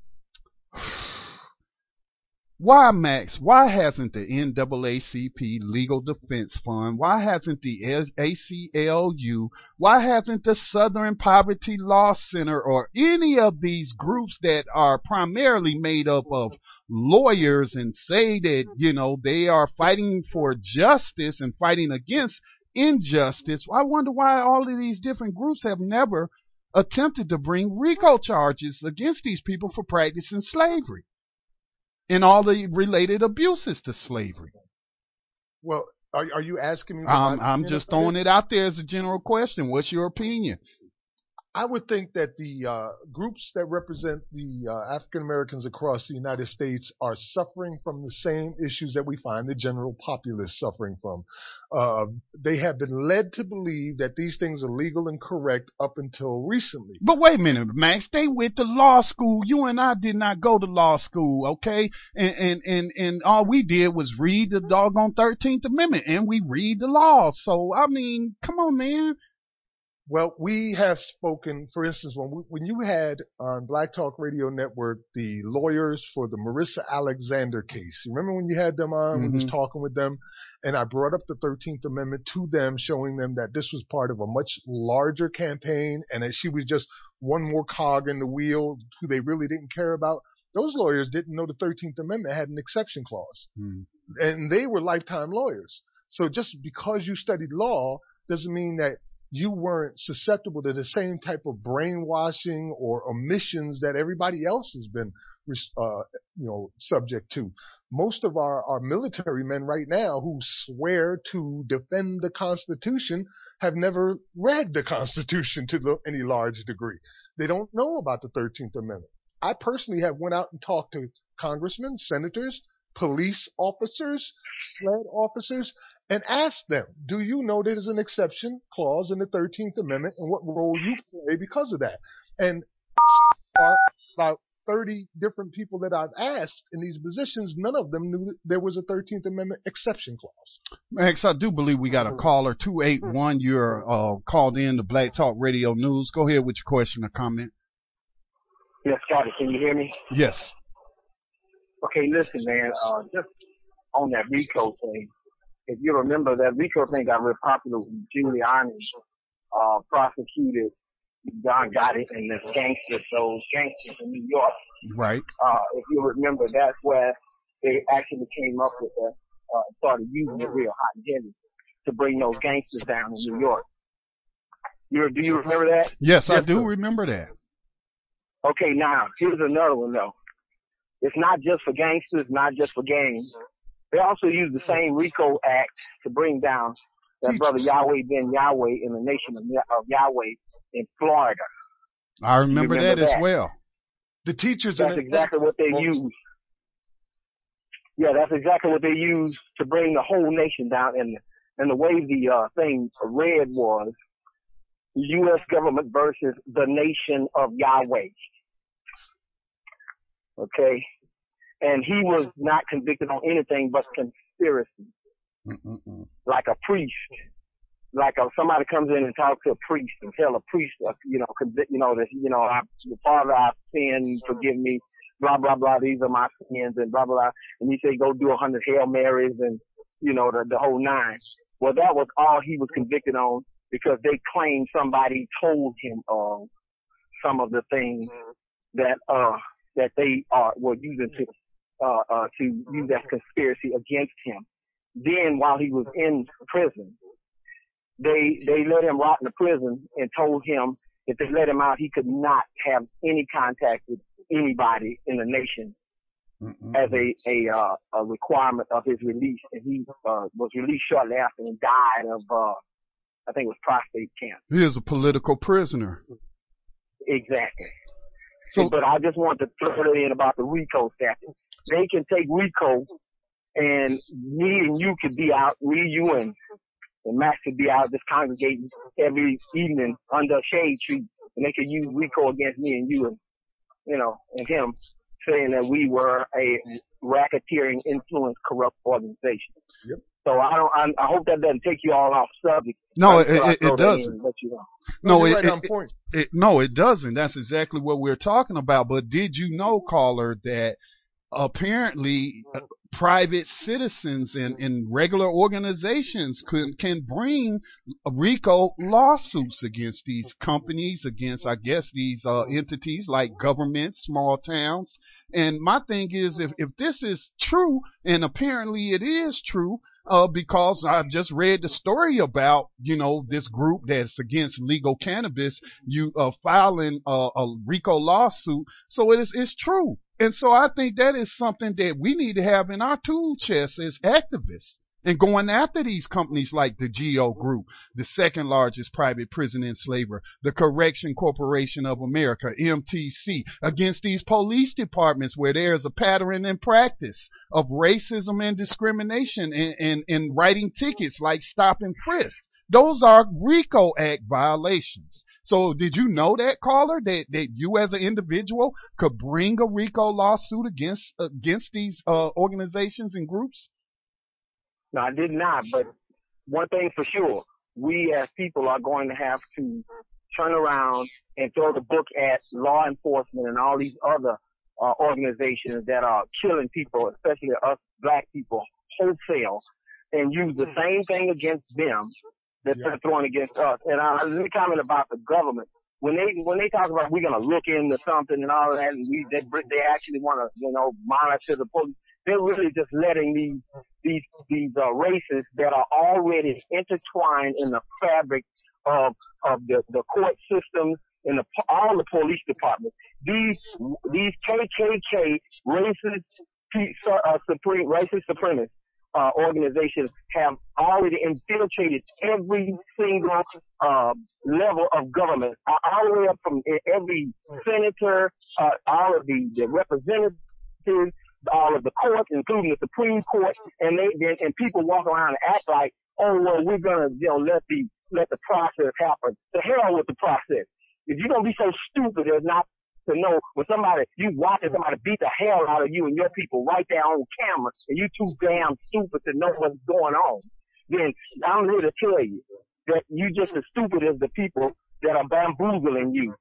why, Max? Why hasn't the NAACP Legal Defense Fund? Why hasn't the ACLU? Why hasn't the Southern Poverty Law Center or any of these groups that are primarily made up of lawyers and say that, you know, they are fighting for justice and fighting against injustice? I wonder why all of these different groups have never attempted to bring RICO charges against these people for practicing slavery and all the related abuses to slavery. Well, are, are you asking me? I'm, I'm just throwing it out there as a general question. What's your opinion? I would think that the uh, groups that represent the uh, African Americans across the United States are suffering from the same issues that we find the general populace suffering from. Uh, they have been led to believe that these things are legal and correct up until recently. But wait a minute, Max. They went to law school. You and I did not go to law school, okay? And and and, and all we did was read the doggone Thirteenth Amendment, and we read the law. So I mean, come on, man. Well, we have spoken, for instance, when we, when you had on Black Talk Radio Network the lawyers for the Marissa Alexander case. You remember when you had them on? Mm-hmm. We was talking with them, and I brought up the Thirteenth Amendment to them, showing them that this was part of a much larger campaign, and that she was just one more cog in the wheel who they really didn't care about. Those lawyers didn't know the Thirteenth Amendment had an exception clause, mm. and they were lifetime lawyers. So just because you studied law doesn't mean that you weren't susceptible to the same type of brainwashing or omissions that everybody else has been, uh, you know, subject to. Most of our, our military men right now who swear to defend the Constitution have never read the Constitution to any large degree. They don't know about the 13th Amendment. I personally have went out and talked to congressmen, senators, police officers, SLED officers, and ask them, do you know there's an exception clause in the 13th Amendment and what role you play because of that? And about 30 different people that I've asked in these positions, none of them knew that there was a 13th Amendment exception clause. Max, I do believe we got a caller, 281. You're uh, called in to Black Talk Radio News. Go ahead with your question or comment. Yes, Scotty, can you hear me? Yes. Okay, listen, man. Uh, just on that RICO thing, if you remember that RICO thing got real popular when Giuliani uh, prosecuted John Gotti and the gangsters, those gangsters in New York. Right. Uh, if you remember, that's where they actually came up with that, uh, started using it real hot and heavy to bring those gangsters down in New York. You, do you remember that? Yes, I do remember that. Okay, now, here's another one though. It's not just for gangsters, not just for gangs. They also use the same RICO Act to bring down that brother Yahweh Ben Yahweh in the nation of, of Yahweh in Florida. I remember, remember that, that? as well. The teachers That's exactly what they use. Yeah, that's exactly what they use to bring the whole nation down. And and the way the uh, thing read was U.S. government versus the nation of Yahweh. Okay, and he was not convicted on anything but conspiracy, Mm-mm-mm. like a priest. Like a, somebody comes in and talks to a priest and tell a priest, uh, you know, convict, you know, that, you know, I, the Father, I sin, forgive me, blah, blah, blah, these are my sins and blah, blah, blah. And he say, go do a hundred Hail Marys and, you know, the, the whole nine. Well, that was all he was convicted on because they claimed somebody told him, of some of the things that, uh, that they, uh, were using to, uh, uh, to use as conspiracy against him. Then while he was in prison, they, they let him rot in the prison and told him if they let him out, he could not have any contact with anybody in the nation as a a, uh, a requirement of his release, and he uh, was released shortly after and died of uh, I think it was prostate cancer. He is a political prisoner. Exactly. So- but I just want to throw it in about the RICO statute. They can take RICO, and me and you could be out, me, you, and and Max could be out just congregating every evening under a shade tree, and they could use RICO against me and you, and you know, and him, saying that we were a racketeering, influence, corrupt organization. Yep. So I don't. I, I hope that doesn't take you all off subject. No, it, it, it doesn't. let you know. No, it, right on it- point. it- no, it doesn't. That's exactly what we're talking about. But did you know, caller, that apparently uh, private citizens and, and regular organizations can can bring RICO lawsuits against these companies, against I guess these uh, entities like governments, small towns. And my thing is, if if this is true, and apparently it is true, uh, because I've just read the story about, you know, this group that's against legal cannabis, you uh, filing a, a RICO lawsuit. So it is, it's true. And so I think that is something that we need to have in our tool chest as activists. And going after these companies like the GEO Group, the second largest private prison enslaver, the Correction Corporation of America, MTC, against these police departments where there is a pattern and practice of racism and discrimination and, and, and writing tickets like stop and frisk. Those are RICO Act violations. So did you know that caller that, that you as an individual could bring a RICO lawsuit against against these uh, organizations and groups? No, I did not. But one thing for sure, we as people are going to have to turn around and throw the book at law enforcement and all these other uh, organizations that are killing people, especially us black people, wholesale, and use the same thing against them that they're throwing against us. And uh, let me comment about the government. When they when they talk about we're gonna look into something and all of that, and we they they actually want to you know monitor the police. They're really just letting these these these uh, races that are already intertwined in the fabric of of the the court systems and the all the police departments. These these KKK racist uh, supreme racist supremacists uh, organizations have already infiltrated every single uh, level of government, all the way up from every senator, uh, all of the, the representatives, all of the courts, including the Supreme Court, and they and, and people walk around and act like, oh well, we're gonna you know let the let the process happen. The hell with the process. If you're gonna be so stupid as not to know when somebody you watching somebody beat the hell out of you and your people right there on camera, and you too damn stupid to know what's going on, then I'm here to tell you that you just as stupid as the people that are bamboozling you.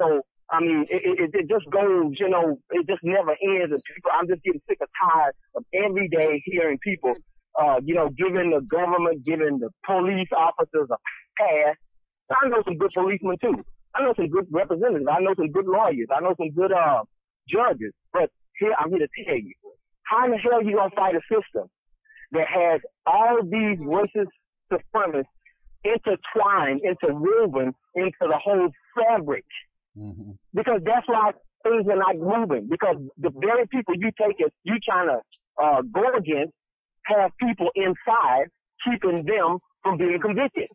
So I mean, it, it, it just goes, you know, it just never ends. And people, I'm just getting sick and tired of every day hearing people, uh, you know, giving the government, giving the police officers a pass. I know some good policemen too. I know some good representatives. I know some good lawyers. I know some good, uh, judges. But here, I'm here to tell you, how in the hell you gonna fight a system that has all these racist supremacists intertwined, interwoven into the whole fabric? Because that's why things are not moving. Because the very people you take it, you trying to uh, go against, have people inside keeping them from being convicted.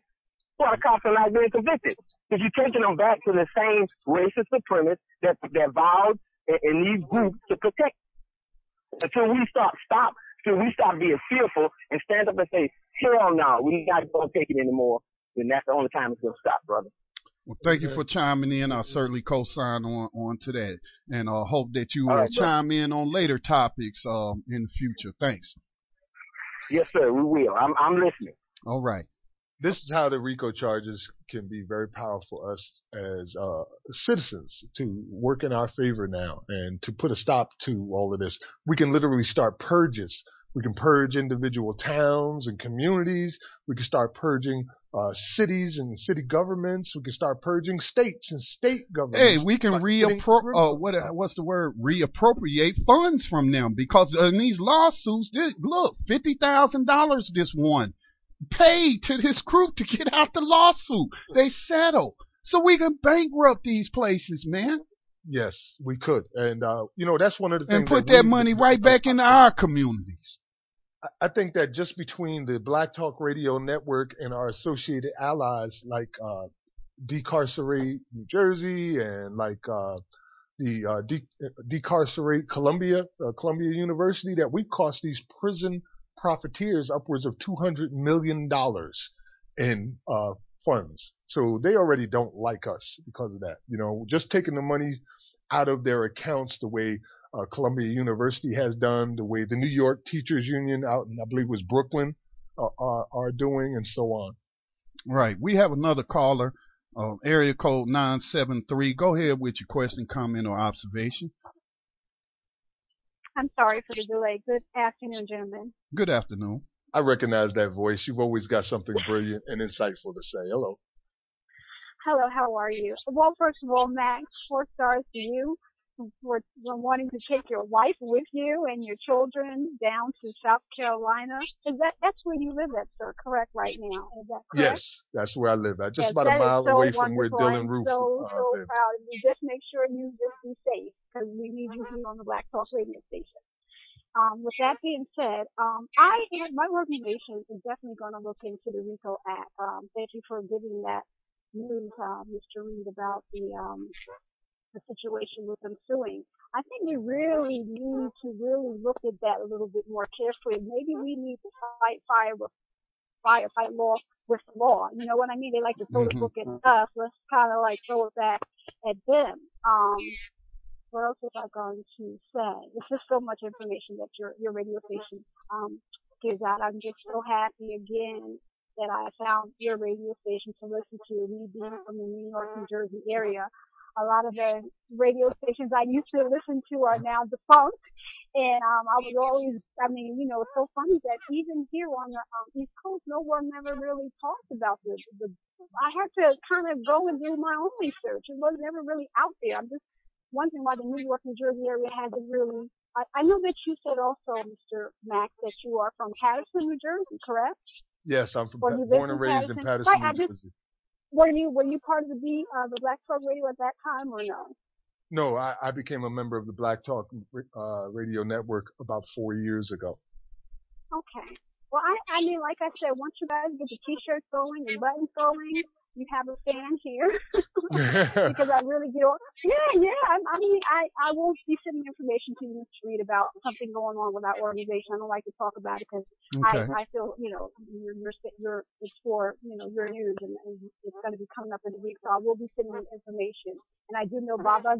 Well, the cops are not being convicted because you're taking them back to the same racist supremacists that that vowed in, these groups to protect. Until we start stop, until we stop being fearful and stand up and say, "Hell no, we're not going to take it anymore." Then that's the only time it's going to stop, brother. Well, thank you for chiming in. I'll certainly co-sign on, on to that, and I uh, hope that you will right, bro. chime in on later topics um, in the future. Thanks. Yes, sir, we will. I'm I'm listening. All right. This is how the RICO charges can be very powerful for us as uh, citizens to work in our favor now and to put a stop to all of this. We can literally start purges. We can purge individual towns and communities. We can start purging uh, cities and city governments. We can start purging states and state governments. Hey, we can reappro uh, what what's the word? Reappropriate funds from them because in these lawsuits, this, look, fifty thousand dollars this one paid to this group to get out the lawsuit. They settle, so we can bankrupt these places, man, Yes, we could, and uh, you know that's one of the things. and put we- that money right back into our communities. I think that just between the Black Talk Radio Network and our associated allies like uh, Decarcerate New Jersey and like uh, the uh, de- Decarcerate Columbia, uh, Columbia University, that we cost these prison profiteers upwards of two hundred million dollars in uh, funds. So they already don't like us because of that. You know, just taking the money out of their accounts the way uh, Columbia University has done, the way the New York Teachers Union out in, I believe, it was Brooklyn, are, are, are doing, and so on. Right. We have another caller, uh, area code 973. Go ahead with your question, comment, or observation. I'm sorry for the delay. Good afternoon, gentlemen. Good afternoon. I recognize that voice. You've always got something brilliant and insightful to say. Hello. Hello, how are you? Well, first of all, Max, four stars to you for wanting to take your wife with you and your children down to South Carolina. Is that that's where you live at, sir? Correct, right now? Is that correct? Yes, that's where I live at. Just Yes, about a mile so away from where. Dylann Roof so uh, so lives. proud of you. Just make sure you just be safe because we need you here on the Black Talk Radio station. Um, with that being said, um, I my organization is definitely going to look into the RICO Act. Um, thank you for giving that news, uh, Mr. Reed, about the um, the situation with them suing. I think we really need to really look at that a little bit more carefully. Maybe we need to fight fire with fire, fight law with law. You know what I mean? They like to throw the Mhm. book at us. Let's kind of like throw it back at them. Um, what else was I going to say? There's just so much information that your your radio station um, gives out. I'm just so happy again that I found your radio station to listen to. Me being from the New York, New Jersey area, a lot of the radio stations I used to listen to are now defunct. And um, I was always, I mean, you know, it's so funny that even here on the um, East Coast, no one ever really talked about the, the. I had to kind of go and do my own research. It was never really out there. I'm just wondering why the New York, New Jersey area hasn't really. I, I know that you said also, Mr. Max, that you are from Paterson, New Jersey, correct? Yes, I'm from Or Pa- born and in raised in Paterson? Paterson, Right, New Jersey. Were you were you part of the B uh, the Black Talk Radio at that time or no? No, I, I became a member of the Black Talk uh, Radio Network about four years ago. Okay. Well, I, I mean, like I said, once you guys get the t-shirts going and buttons going, you have a fan here. because I really get on. Yeah, yeah. I, I mean, I, I will be sending information to you, Mr. Reed, about something going on with our organization. I don't like to talk about it because Okay. I, I feel, you know, you're, you're, you're, it's for, you know, your news and, and it's going to be coming up in a week. So I will be sending you information. And I do know Baba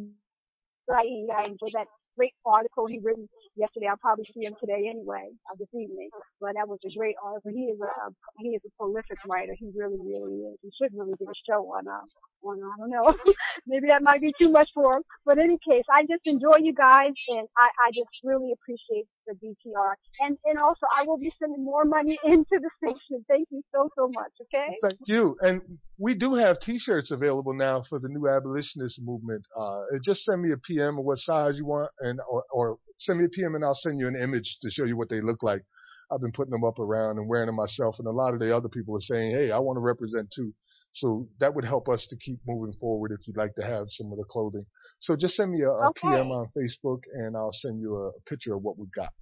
Saeed. I enjoyed that great article he written yesterday. I'll probably see him today anyway, uh, this evening. But that was a great article. He is a, he is a prolific writer. He really, really is. He should really do a show on uh I don't know. Maybe that might be too much for him. But in any case, I just enjoy you guys and I, I just really appreciate the BTR. And and also I will be sending more money into the station. Thank you so so much, okay? Thank you. And we do have T-shirts available now for the new abolitionist movement. Uh, just send me a PM of what size you want, and or, or send me a PM, and I'll send you an image to show you what they look like. I've been putting them up around and wearing them myself, and a lot of the other people are saying, "Hey, I want to represent too." So that would help us to keep moving forward if you'd like to have some of the clothing. So just send me a, a Okay. PM on Facebook, and I'll send you a, a picture of what we've got.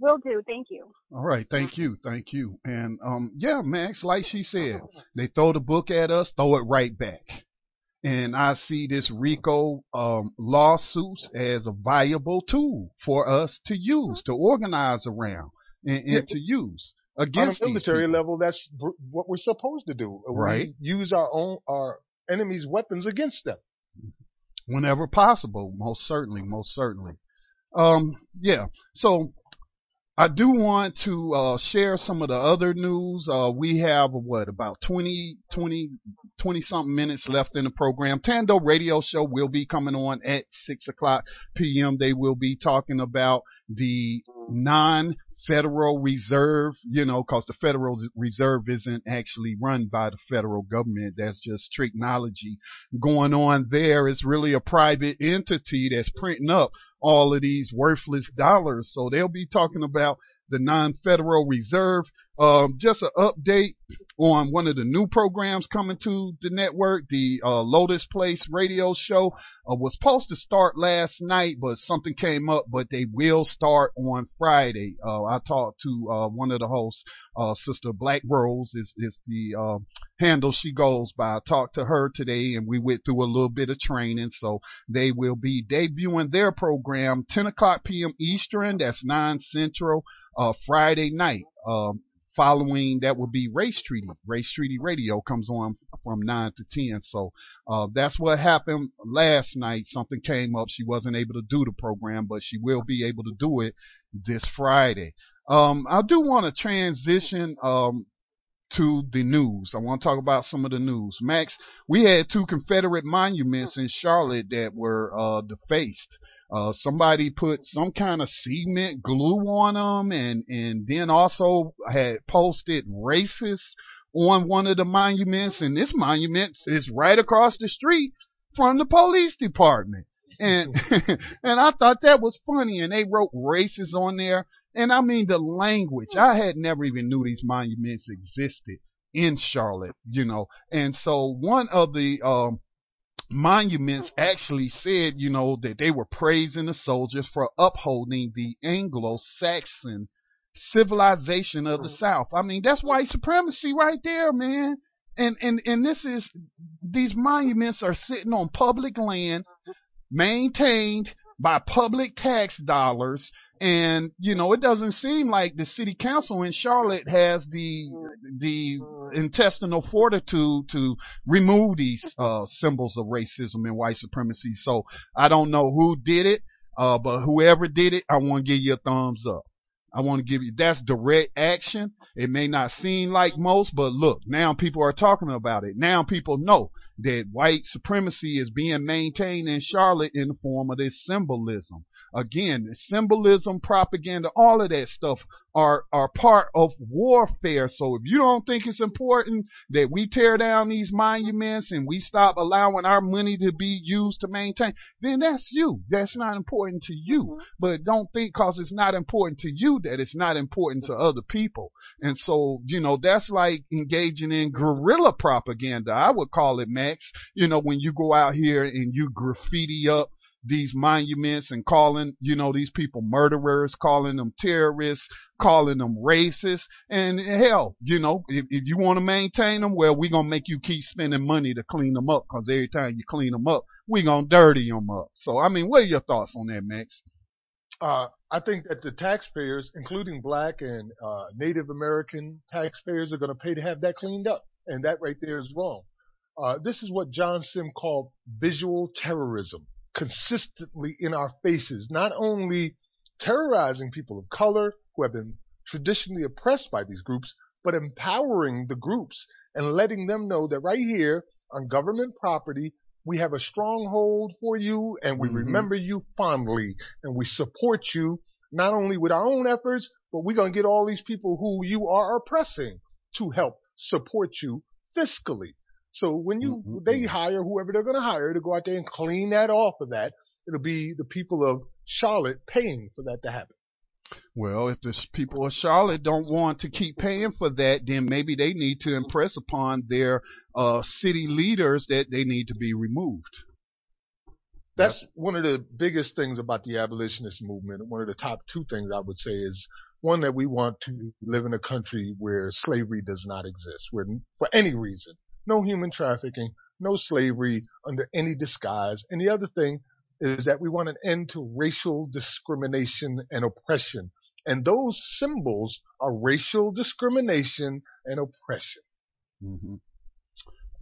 Will do. Thank you. All right, thank you, thank you. And um, yeah, Max, like she said, they throw the book at us, throw it right back. And I see this RICO um, lawsuits as a viable tool for us to use, to organize around, and, and to use on against a military level, that's br- what we're supposed to do. Right. We use our own our enemies' weapons against them. whenever possible. Most certainly, most certainly. Um, yeah. So I do want to uh, share some of the other news. Uh, we have what about 20, 20, 20 something minutes left in the program. Tando Radio Show will be coming on at six o'clock p.m. They will be talking about the non Federal Reserve, you know, because the Federal Reserve isn't actually run by the federal government. That's just technology going on there. It's really a private entity that's printing up all of these worthless dollars. So they'll be talking about the non-federal reserve. Um, just an update on one of the new programs coming to the network, the uh, Lotus Place radio show uh, was supposed to start last night, but something came up. But they will start on Friday. Uh, I talked to uh, one of the hosts, uh, Sister Black Rose is is the uh, handle she goes by. I talked to her today, and we went through a little bit of training. So they will be debuting their program 10 o'clock p.m. Eastern. That's 9 Central. Uh, Friday night. Um, following that will be Race Treaty. Race Treaty Radio comes on from 9 to 10. So uh, that's what happened last night. Something came up. She wasn't able to do the program, but she will be able to do it this Friday. Um, I do want to transition um, to the news. I want to talk about some of the news. Max, we had two Confederate monuments in Charlotte that were uh, defaced. Uh, somebody put some kind of cement glue on them, and and then also had posted racist on one of the monuments, and this monument is right across the street from the police department. And and I thought that was funny, and they wrote racist on there. And I mean the language. I had never even knew these monuments existed in Charlotte, you know. And so one of the um monuments mm-hmm. actually said, you know, that they were praising the soldiers for upholding the Anglo-Saxon civilization of the mm-hmm. South. I mean, that's white supremacy right there, man. And and and this is these monuments are sitting on public land, mm-hmm. maintained by public tax dollars and you know it doesn't seem like the city council in Charlotte has the the intestinal fortitude to remove these uh, symbols of racism and white supremacy. So I don't know who did it, uh, but whoever did it, I want to give you a thumbs up. I want to give you that's direct action. It may not seem like most, but look, now people are talking about it. Now people know that white supremacy is being maintained in Charlotte in the form of this symbolism. Again, symbolism, propaganda, all of that stuff are are part of warfare. So if you don't think it's important that we tear down these monuments and we stop allowing our money to be used to maintain, then that's you. That's not important to you. Mm-hmm. But don't think because it's not important to you that it's not important to other people. And so, you know, that's like engaging in guerrilla propaganda. I would call it, Max. You know, when you go out here and you graffiti up these monuments and calling, you know, these people murderers, calling them terrorists, calling them racist. And hell, you know, if, if you want to maintain them, well, we're going to make you keep spending money to clean them up because every time you clean them up, we're going to dirty them up. So, I mean, what are your thoughts on that, Max? Uh, I think that the taxpayers, including black and uh, Native American taxpayers, are going to pay to have that cleaned up. And that right there is wrong. Uh, this is what John Sims called visual terrorism consistently in our faces, not only terrorizing people of color who have been traditionally oppressed by these groups, but empowering the groups and letting them know that right here on government property, we have a stronghold for you and we mm-hmm. remember you fondly and we support you not only with our own efforts, but we're going to get all these people who you are oppressing to help support you fiscally. So when you mm-hmm. they hire whoever they're going to hire to go out there and clean that off of that, it'll be the people of Charlotte paying for that to happen. Well, if the people of Charlotte don't want to keep paying for that, then maybe they need to impress upon their uh, city leaders that they need to be removed. That's one of the biggest things about the abolitionist movement. One of the top two things I would say is one that we want to live in a country where slavery does not exist, where for any reason no human trafficking, no slavery under any disguise. And the other thing is that we want an end to racial discrimination and oppression. And those symbols are racial discrimination and oppression. Mm-hmm.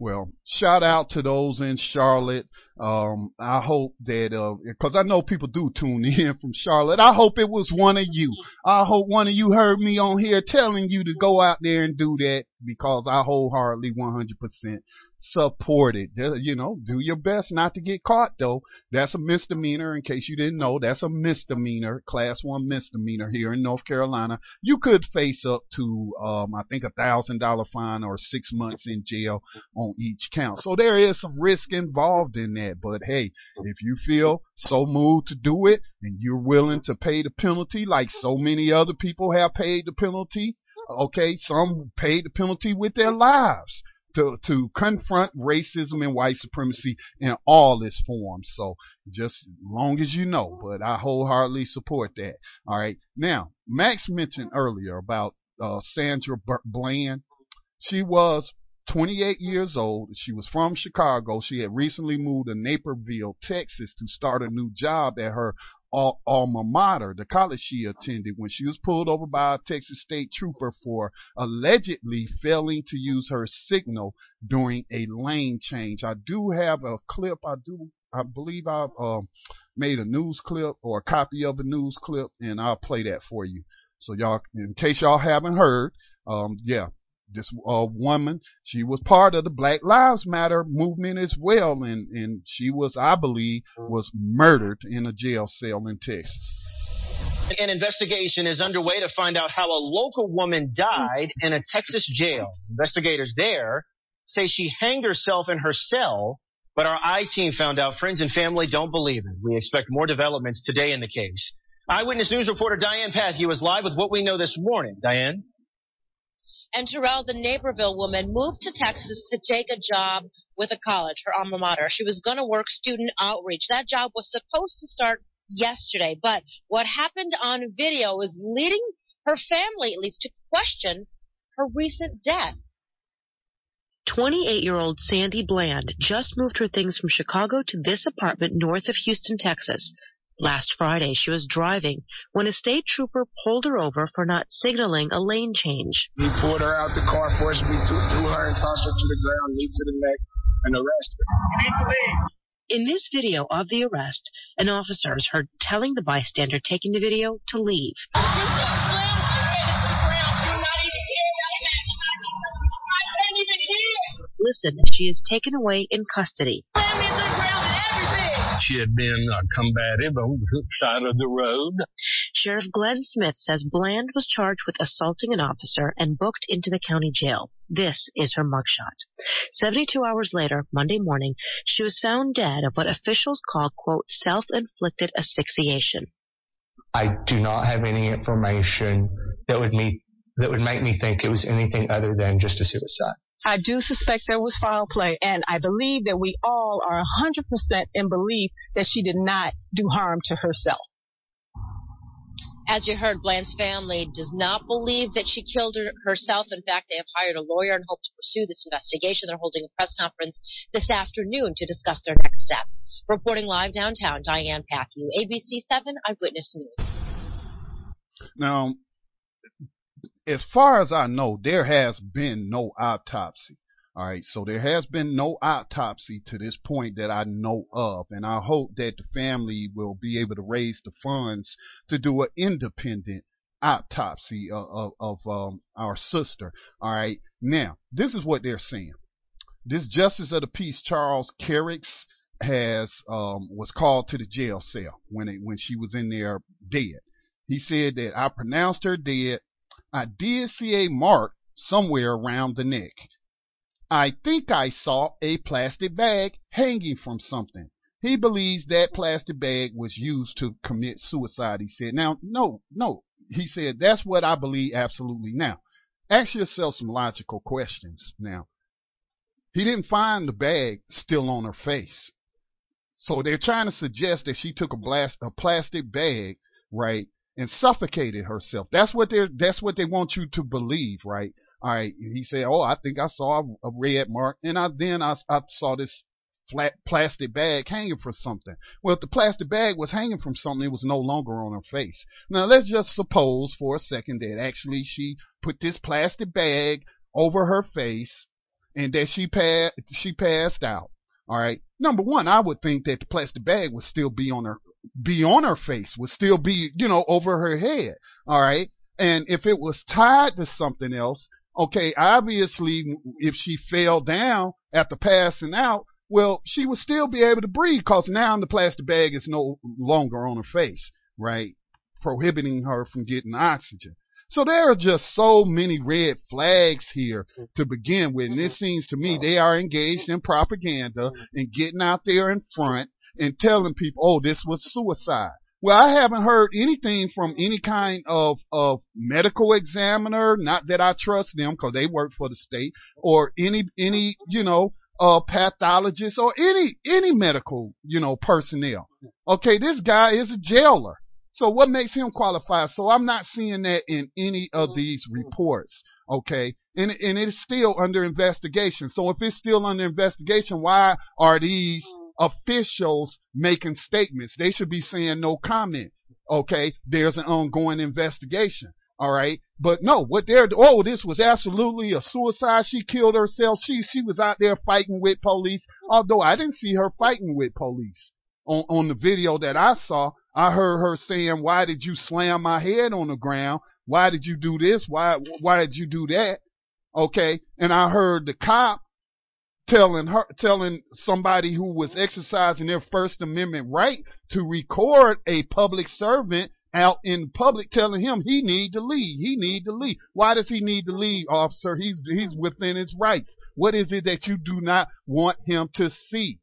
Well, shout out to those in Charlotte. Um, I hope that, uh, I know people do tune in from Charlotte. I hope it was one of you. I hope one of you heard me on here telling you to go out there and do that because I wholeheartedly 100% support it. You know, do your best not to get caught though. That's a misdemeanor. In case you didn't know, that's a misdemeanor, class one misdemeanor here in North Carolina. You could face up to, um, I think a thousand dollar fine or six months in jail on each count. So there is some risk involved in that. But hey, if you feel so moved to do it and you're willing to pay the penalty like so many other people have paid the penalty, okay, some paid the penalty with their lives to to confront racism and white supremacy in all its forms. So just long as you know, but I wholeheartedly support that. All right. Now, Max mentioned earlier about uh, Sandra Bland. She was 28 years old. She was from Chicago. She had recently moved to Naperville, Texas to start a new job at her alma mater, the college she attended, when she was pulled over by a Texas state trooper for allegedly failing to use her signal during a lane change. I do have a clip. I do. I believe I've uh, made a news clip or a copy of a news clip, and I'll play that for you. So y'all, in case y'all haven't heard, um, yeah, this uh, woman, she was part of the Black Lives Matter movement as well, and and she was, I believe, was murdered in a jail cell in Texas. An investigation is underway to find out how a local woman died in a Texas jail. Investigators there say she hanged herself in her cell, but our I team found out friends and family don't believe it. We expect more developments today in the case. Eyewitness News reporter Diane Pathieu is live with what we know this morning. Diane? And Terrell, the Naperville woman, moved to Texas to take a job with a college, her alma mater. She was going to work student outreach. That job was supposed to start yesterday, but what happened on video is leading her family, at least, to question her recent death. 28 year old Sandy Bland just moved her things from Chicago to this apartment north of Houston, Texas. Last Friday, she was driving when a state trooper pulled her over for not signaling a lane change. He pulled her out the car, forced me to threw her and tossed her to the ground, knee to the neck, and arrested her. You need to leave. In this video of the arrest, an officer is heard telling the bystander taking the video to leave. Listen as she is taken away in custody. She had been uh, combative on the side of the road. Sheriff Glenn Smith says Bland was charged with assaulting an officer and booked into the county jail. This is her mugshot. 72 hours later, Monday morning, she was found dead of what officials call, quote, self-inflicted asphyxiation. I do not have any information that would me that would make me think it was anything other than just a suicide. I do suspect there was foul play, and I believe that we all are 100% in belief that she did not do harm to herself. As you heard, Bland's family does not believe that she killed her herself. In fact, they have hired a lawyer and hope to pursue this investigation. They're holding a press conference this afternoon to discuss their next step. Reporting live downtown, Diane Pathieu, ABC 7 Eyewitness News. Now, as far as I know, there has been no autopsy. All right, so there has been no autopsy to this point that I know of, and I hope that the family will be able to raise the funds to do an independent autopsy of, of, of um, our sister. All right, now this is what they're saying. This Justice of the Peace, Charles Kerricks, has um, was called to the jail cell when it, when she was in there dead. He said that I pronounced her dead I did see a mark somewhere around the neck. I think I saw a plastic bag hanging from something. He believes that plastic bag was used to commit suicide, he said. Now, no, no. He said, that's what I believe absolutely. Now, ask yourself some logical questions. Now, he didn't find the bag still on her face. So they're trying to suggest that she took a blast, a plastic bag, right, and suffocated herself. That's what they're that's what they want you to believe, right? All right. He said, "Oh, I think I saw a red mark," and I then I, I saw this flat plastic bag hanging from something. Well, if the plastic bag was hanging from something, it was no longer on her face. Now let's just suppose for a second that actually she put this plastic bag over her face and that she passed she passed out. All right. Number one, I would think that the plastic bag would still be on her be on her face, would still be, you know, over her head. All right. And if it was tied to something else, okay, obviously, if she fell down after passing out, well, she would still be able to breathe because now the plastic bag is no longer on her face, right? Prohibiting her from getting oxygen. So there are just so many red flags here to begin with. And it mm-hmm. seems to me they are engaged in propaganda and getting out there in front and telling people, oh, this was suicide. Well, I haven't heard anything from any kind of, of medical examiner, not that I trust them because they work for the state, or any, any, you know, uh, pathologist or any, any medical, you know, personnel. Okay, this guy is a jailer. So what makes him qualified? So I'm not seeing that in any of these reports. Okay. And, and it's still under investigation. So if it's still under investigation, why are these officials making statements. They should be saying no comment. Okay, there's an ongoing investigation. All right, but no, what they're oh, this was absolutely a suicide. She killed herself. She she was out there fighting with police. Although I didn't see her fighting with police on on the video that I saw. I heard her saying, "Why did you slam my head on the ground?" Why did you do this? Why why did you do that? Okay. And I heard the cop telling her telling somebody who was exercising their first amendment right to record a public servant out in public telling him he need to leave. He need to leave. Why does he need to leave, officer? He's he's within his rights. What is it that you do not want him to see?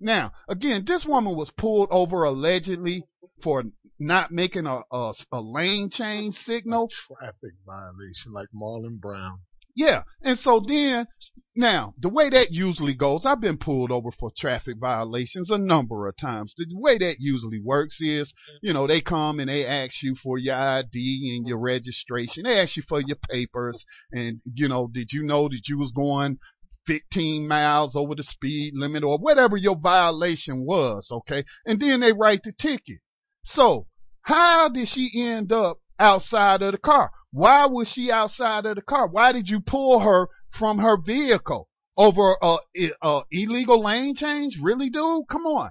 Now, again, this woman was pulled over allegedly for not making a a, a lane change signal. Traffic violation, like Marlon Brown. Yeah. And so then, now, the way that usually goes, I've been pulled over for traffic violations a number of times. The way that usually works is, mm-hmm. you know, they come and they ask you for your ID and your registration. They ask you for your papers. And, you know, did you know that you was going 15 miles over the speed limit or whatever your violation was, okay? And then they write the ticket. So, how did she end up outside of the car? Why was she outside of the car? Why did you pull her from her vehicle over a, a illegal lane change? Really, dude? Come on.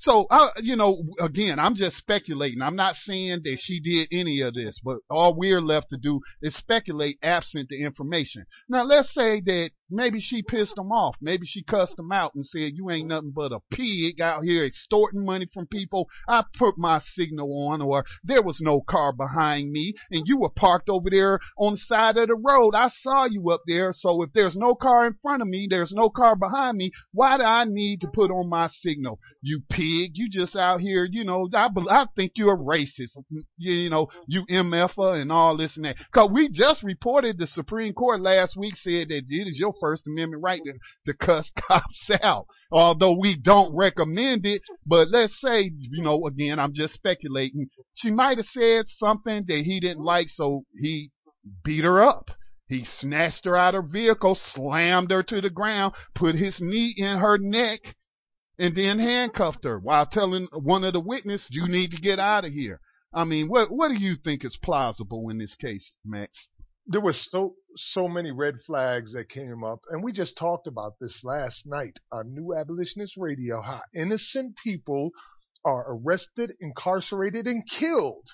So, uh, you know, again, I'm just speculating. I'm not saying that she did any of this, but all we're left to do is speculate absent the information. Now, let's say that maybe she pissed him off. Maybe she cussed him out and said, you ain't nothing but a pig out here extorting money from people. I put my signal on or there was no car behind me and you were parked over there on the side of the road. I saw you up there. So if there's no car in front of me, there's no car behind me. Why do I need to put on my signal? You pig. You just out here, you know, I, I think you're a racist. You, know, you MFer and all this and that. Cause we just reported the Supreme Court last week said that it is your First Amendment right to, to cuss cops out. Although we don't recommend it, but let's say, you know, again, I'm just speculating. She might have said something that he didn't like, so he beat her up. He snatched her out of her vehicle, slammed her to the ground, put his knee in her neck, and then handcuffed her while telling one of the witnesses, "You need to get out of here." I mean, what what do you think is plausible in this case, Max? There were so so many red flags that came up, and we just talked about this last night on New Abolitionist Radio. How innocent people are arrested, incarcerated, and killed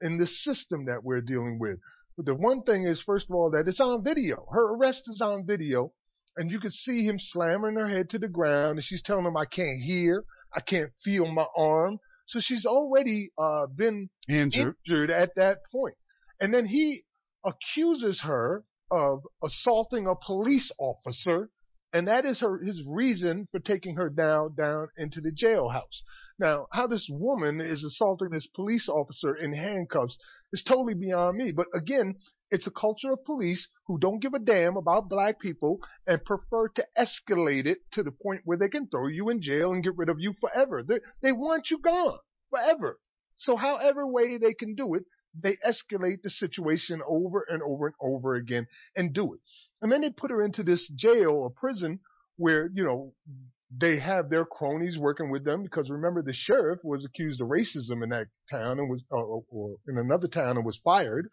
in this system that we're dealing with. But the one thing is, first of all, that it's on video. Her arrest is on video, and you could see him slamming her head to the ground, and she's telling him, "I can't hear, I can't feel my arm." So she's already uh, been injured. injured at that point. And then he accuses her of assaulting a police officer, and that is her his reason for taking her down down into the jailhouse. Now, how this woman is assaulting this police officer in handcuffs is totally beyond me. But again, it's a culture of police who don't give a damn about black people and prefer to escalate it to the point where they can throw you in jail and get rid of you forever. They, they want you gone forever. So however way they can do it, they escalate the situation over and over and over again and do it. And then they put her into this jail or prison where, you know, they have their cronies working with them because remember the sheriff was accused of racism in that town and was, or, or in another town and was fired.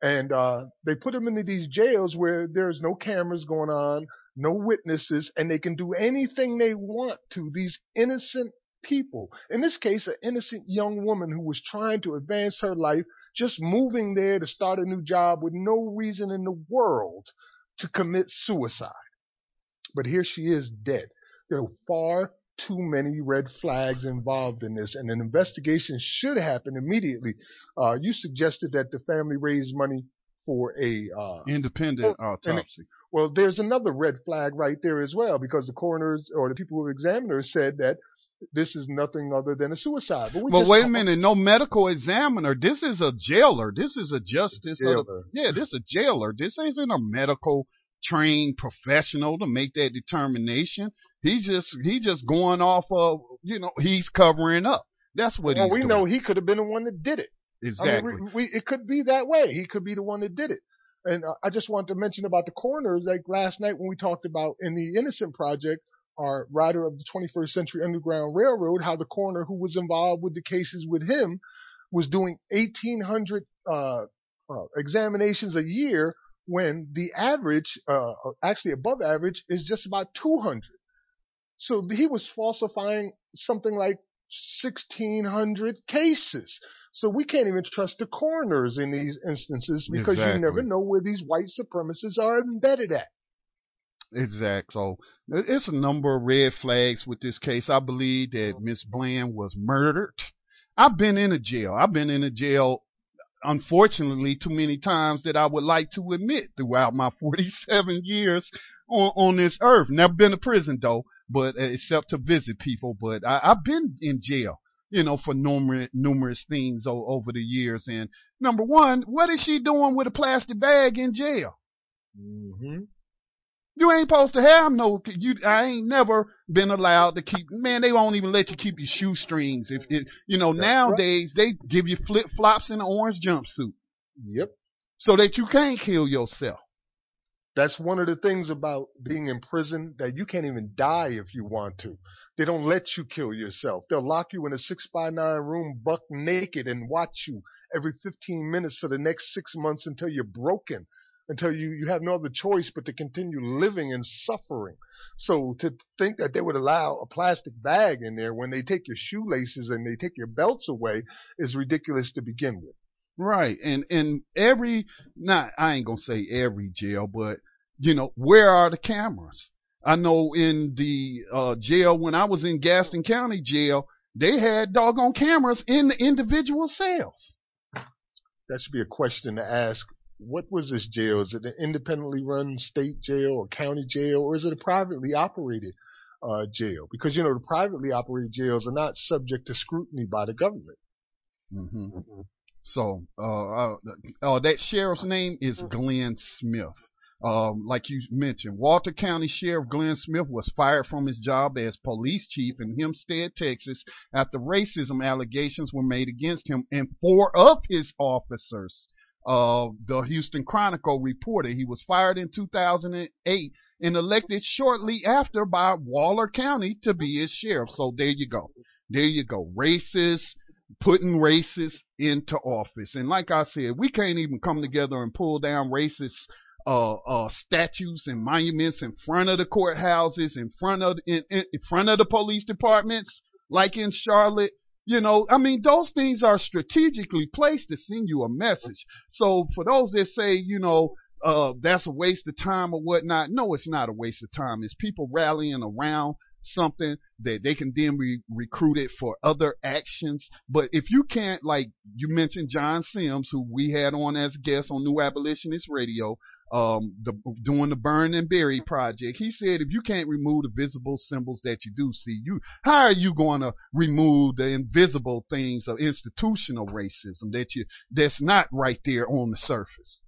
And uh, they put them into these jails where there's no cameras going on, no witnesses, and they can do anything they want to these innocent people. In this case, an innocent young woman who was trying to advance her life, just moving there to start a new job with no reason in the world to commit suicide. But here she is dead. There are far too many red flags involved in this, and an investigation should happen immediately. Uh, you suggested that the family raise money for a uh, independent autopsy. well, there's another red flag right there as well, because the coroners or the people who examined her said that this is nothing other than a suicide. But, but wait a minute, no medical examiner. This is a jailer. This is a justice. The, yeah, this is a jailer. This isn't a medical trained professional to make that determination. He's just he just going off of you know he's covering up. That's what well, we doing. know he could have been the one that did it. Exactly. I mean, we, we, it could be that way. He could be the one that did it. And uh, I just want to mention about the coroners. Like last night when we talked about in the Innocent Project, our writer of the 21st Century Underground Railroad, how the coroner who was involved with the cases with him was doing 1,800 uh, uh, examinations a year when the average, uh, actually above average, is just about 200. So he was falsifying something like 1,600 cases. So we can't even trust the coroners in these instances because Exactly. you never know where these white supremacists are embedded at. Exact. So it's a number of red flags with this case. I believe that Miss Bland was murdered. I've been in a jail. I've been in a jail, unfortunately, too many times that I would like to admit throughout my 47 years on, on this earth. Never been to prison though, but uh, except to visit people. But I, I've been in jail, you know, for numerous numerous things o- over the years. And number one, what is she doing with a plastic bag in jail? Mm-hmm. You ain't supposed to have no. You, I ain't never been allowed to keep. Man, they won't even let you keep your shoestrings. If it, you know, nowadays they give you flip flops and an orange jumpsuit. Yep. So that you can't kill yourself. That's one of the things about being in prison that you can't even die if you want to. They don't let you kill yourself. They'll lock you in a six by nine room buck naked and watch you every 15 minutes for the next six months until you're broken, until you, you have no other choice but to continue living and suffering. So to think that they would allow a plastic bag in there when they take your shoelaces and they take your belts away is ridiculous to begin with. Right. And and every not I ain't gonna say every jail, but you know, where are the cameras? I know in the uh jail when I was in Gaston County jail, they had doggone cameras in the individual cells. That should be a question to ask. What was this jail? Is it an independently run state jail or county jail, or is it a privately operated uh, jail? Because you know the privately operated jails are not subject to scrutiny by the government. hmm So, uh, uh, uh, that sheriff's name is Glenn Smith. Um, like you mentioned, Waller County Sheriff Glenn Smith was fired from his job as police chief in Hempstead, Texas, after racism allegations were made against him and four of his officers. Uh, the Houston Chronicle reported he was fired in 2008 and elected shortly after by Waller County to be his sheriff. So there you go. There you go. Racist, putting racists into office. And like I said, we can't even come together and pull down racist uh, uh, statues and monuments in front of the courthouses, in front of in, in front of the police departments, like in Charlotte. You know, I mean, those things are strategically placed to send you a message. So for those that say, you know, uh, that's a waste of time or whatnot, no, it's not a waste of time. It's people rallying around something that they can then be recruited for other actions. But if you can't, like you mentioned, John Sims, who we had on as a guest on New Abolitionist Radio, um, the, doing the Burn and Bury project, he said if you can't remove the visible symbols that you do see, you how are you going to remove the invisible things of institutional racism that you that's not right there on the surface?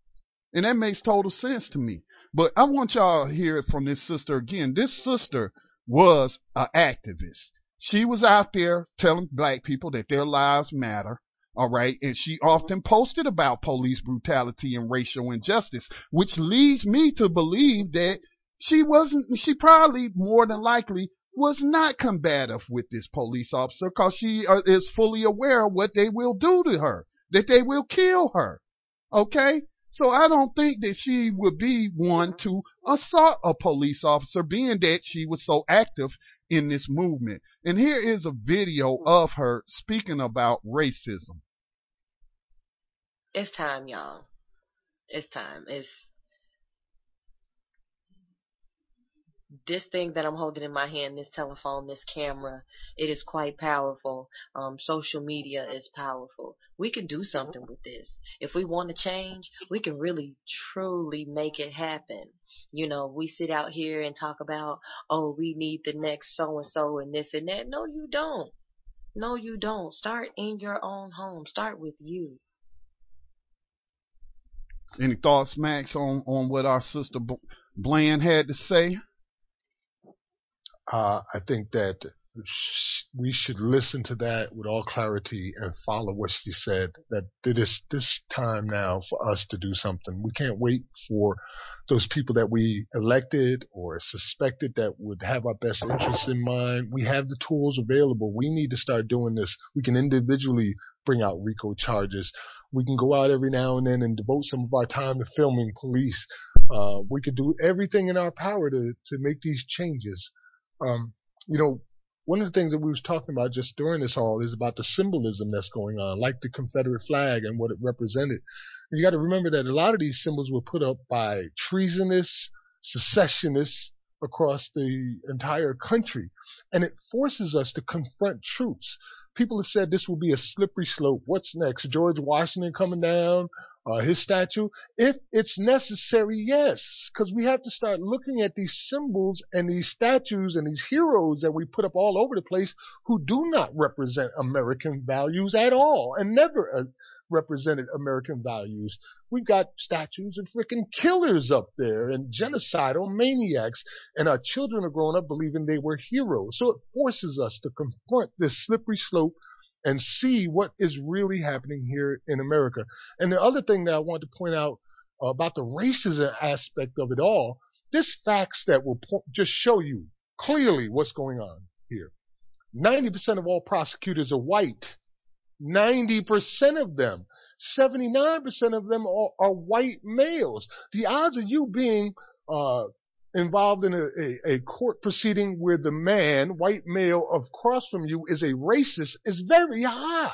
And that makes total sense to me. But I want y'all to hear it from this sister again. This sister was an activist. She was out there telling black people that their lives matter. All right. And she often posted about police brutality and racial injustice, which leads me to believe that she wasn't, she probably more than likely was not combative with this police officer because she uh, is fully aware of what they will do to her, that they will kill her. Okay? So I don't think that she would be one to assault a police officer, being that she was so active in this movement. And here is a video of her speaking about racism. It's time, y'all. It's time. It's this thing that I'm holding in my hand, this telephone, this camera, it is quite powerful. Um, social media is powerful. We can do something with this. If we want to change, we can really, truly make it happen. You know, we sit out here and talk about, oh, we need the next so and so and this and that. No, you don't. No, you don't. Start in your own home. Start with you. Any thoughts, Max, on, on what our sister Bland had to say? Uh, I think that we should listen to that with all clarity and follow what she said. That it is this time now for us to do something. We can't wait for those people that we elected or suspected that would have our best interests in mind. We have the tools available. We need to start doing this. We can individually bring out RICO charges. We can go out every now and then and devote some of our time to filming police. Uh, we could do everything in our power to to make these changes. Um, you know, one of the things that we was talking about just during this all is about the symbolism that's going on, like the Confederate flag and what it represented. And you got to remember that a lot of these symbols were put up by treasonous, secessionists across the entire country, and it forces us to confront truths. People have said this will be a slippery slope. What's next? George Washington coming down? Uh, his statue, if it's necessary, yes, because we have to start looking at these symbols and these statues and these heroes that we put up all over the place who do not represent American values at all and never uh, represented American values. We've got statues of freaking killers up there and genocidal maniacs, and our children are growing up believing they were heroes. So it forces us to confront this slippery slope and see what is really happening here in America. And the other thing that I want to point out uh, about the racism aspect of it all, this facts that will po- just show you clearly what's going on here. 90% of all prosecutors are white. 90% of them. 79% of them are, are, white males. The odds of you being uh, involved in a, a, a, court proceeding where the man, white male across from you, is a racist is very high.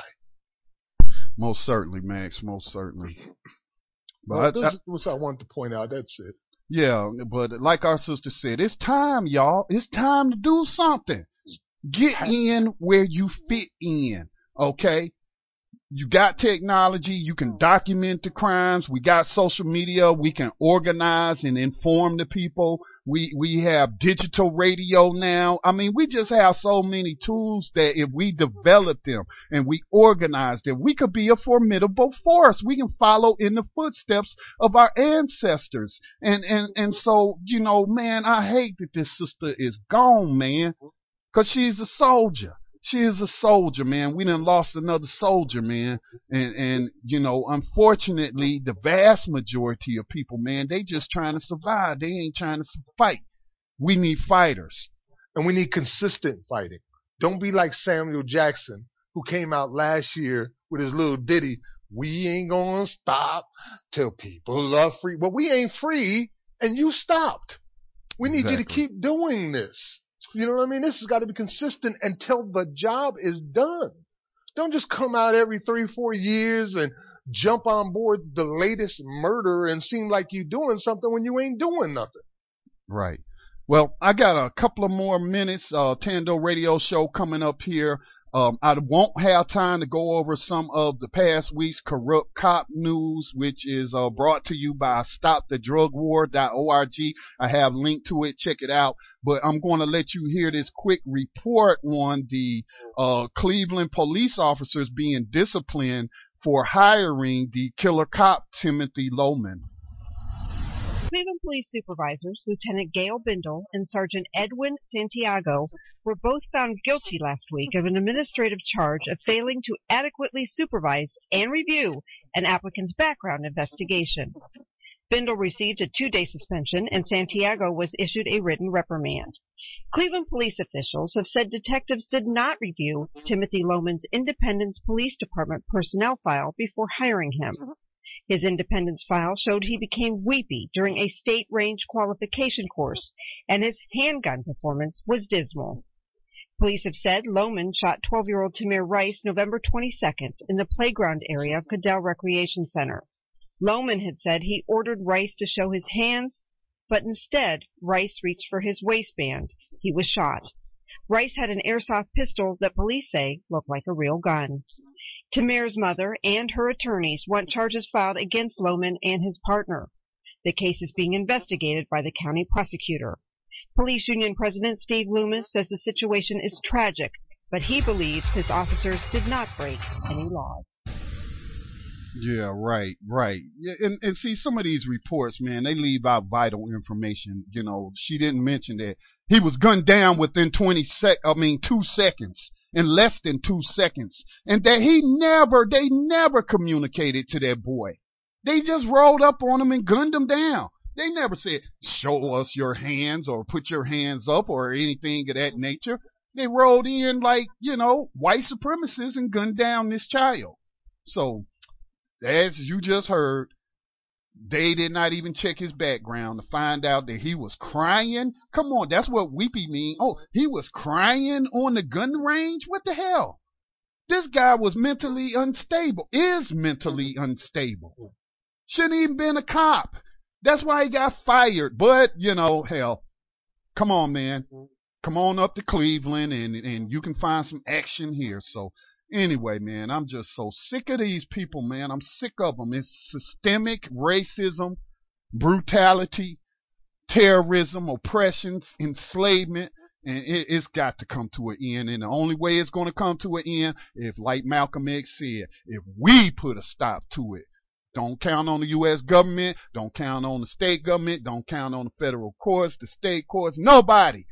Most certainly, Max. Most certainly. But well, this what I wanted to point out. That's it. Yeah, but like our sister said, it's time, y'all. It's time to do something. Get in where you fit in. Okay? You got technology, you can document the crimes. We got social media, we can organize and inform the people. We we have digital radio now. I mean, we just have so many tools that if we develop them and we organize them, we could be a formidable force. We can follow in the footsteps of our ancestors. And and and so, you know, man, I hate that this sister is gone, man, cuz she's a soldier she is a soldier, man. We done lost another soldier, man. And and you know, unfortunately, the vast majority of people, man, they just trying to survive. They ain't trying to fight. We need fighters, and we need consistent fighting. Don't be like Samuel Jackson, who came out last year with his little ditty. We ain't gonna stop till people are free. Well, we ain't free, and you stopped. We need exactly. you to keep doing this. You know what I mean? This has got to be consistent until the job is done. Don't just come out every three, four years and jump on board the latest murder and seem like you're doing something when you ain't doing nothing. Right. Well, I got a couple of more minutes. Uh, Tando Radio Show coming up here. Um, I won't have time to go over some of the past week's corrupt cop news, which is uh, brought to you by StopTheDrugWar.org. I have linked to it. Check it out. But I'm going to let you hear this quick report on the uh, Cleveland police officers being disciplined for hiring the killer cop Timothy Loehmann. Cleveland Police Supervisors Lieutenant Gail Bindel and Sergeant Edwin Santiago were both found guilty last week of an administrative charge of failing to adequately supervise and review an applicant's background investigation. Bindel received a two day suspension and Santiago was issued a written reprimand. Cleveland police officials have said detectives did not review Timothy Loehmann's Independence Police Department personnel file before hiring him. His independence file showed he became weepy during a state range qualification course, and his handgun performance was dismal. Police have said Loehmann shot 12-year-old Tamir Rice November 22nd in the playground area of Cudell Recreation Center. Loehmann had said he ordered Rice to show his hands, but instead Rice reached for his waistband. He was shot. Rice had an airsoft pistol that police say looked like a real gun. Tamir's mother and her attorneys want charges filed against Loehmann and his partner. The case is being investigated by the county prosecutor. Police Union President Steve Loomis says the situation is tragic, but he believes his officers did not break any laws. Yeah, right, right. And and see some of these reports, man, they leave out vital information. You know, she didn't mention that he was gunned down within 20 sec, I mean, two seconds, in less than two seconds, and that he never, they never communicated to that boy. They just rolled up on him and gunned him down. They never said, show us your hands or put your hands up or anything of that nature. They rolled in like, you know, white supremacists and gunned down this child. So as you just heard, They did not even check his background to find out that he was crying. Come on, that's what weepy mean. Oh, he was crying on the gun range? What the hell? This guy was mentally unstable, is mentally unstable. Shouldn't even been a cop. That's why he got fired. But, you know, hell, come on, man. Come on up to Cleveland and, and you can find some action here. So, anyway, man, I'm just so sick of these people, man. I'm sick of them. It's systemic racism, brutality, terrorism, oppression, enslavement. And it, it's got to come to an end. And the only way it's going to come to an end, if, like Malcolm X said, if we put a stop to it. Don't count on the U.S. government. Don't count on the state government. Don't count on the federal courts, the state courts. Nobody.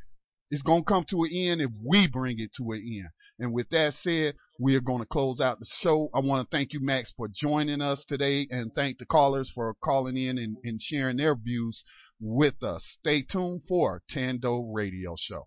It's going to come to an end if we bring it to an end. And with that said, we are going to close out the show. I want to thank you, Max, for joining us today and thank the callers for calling in and, and sharing their views with us. Stay tuned for Tando Radio Show.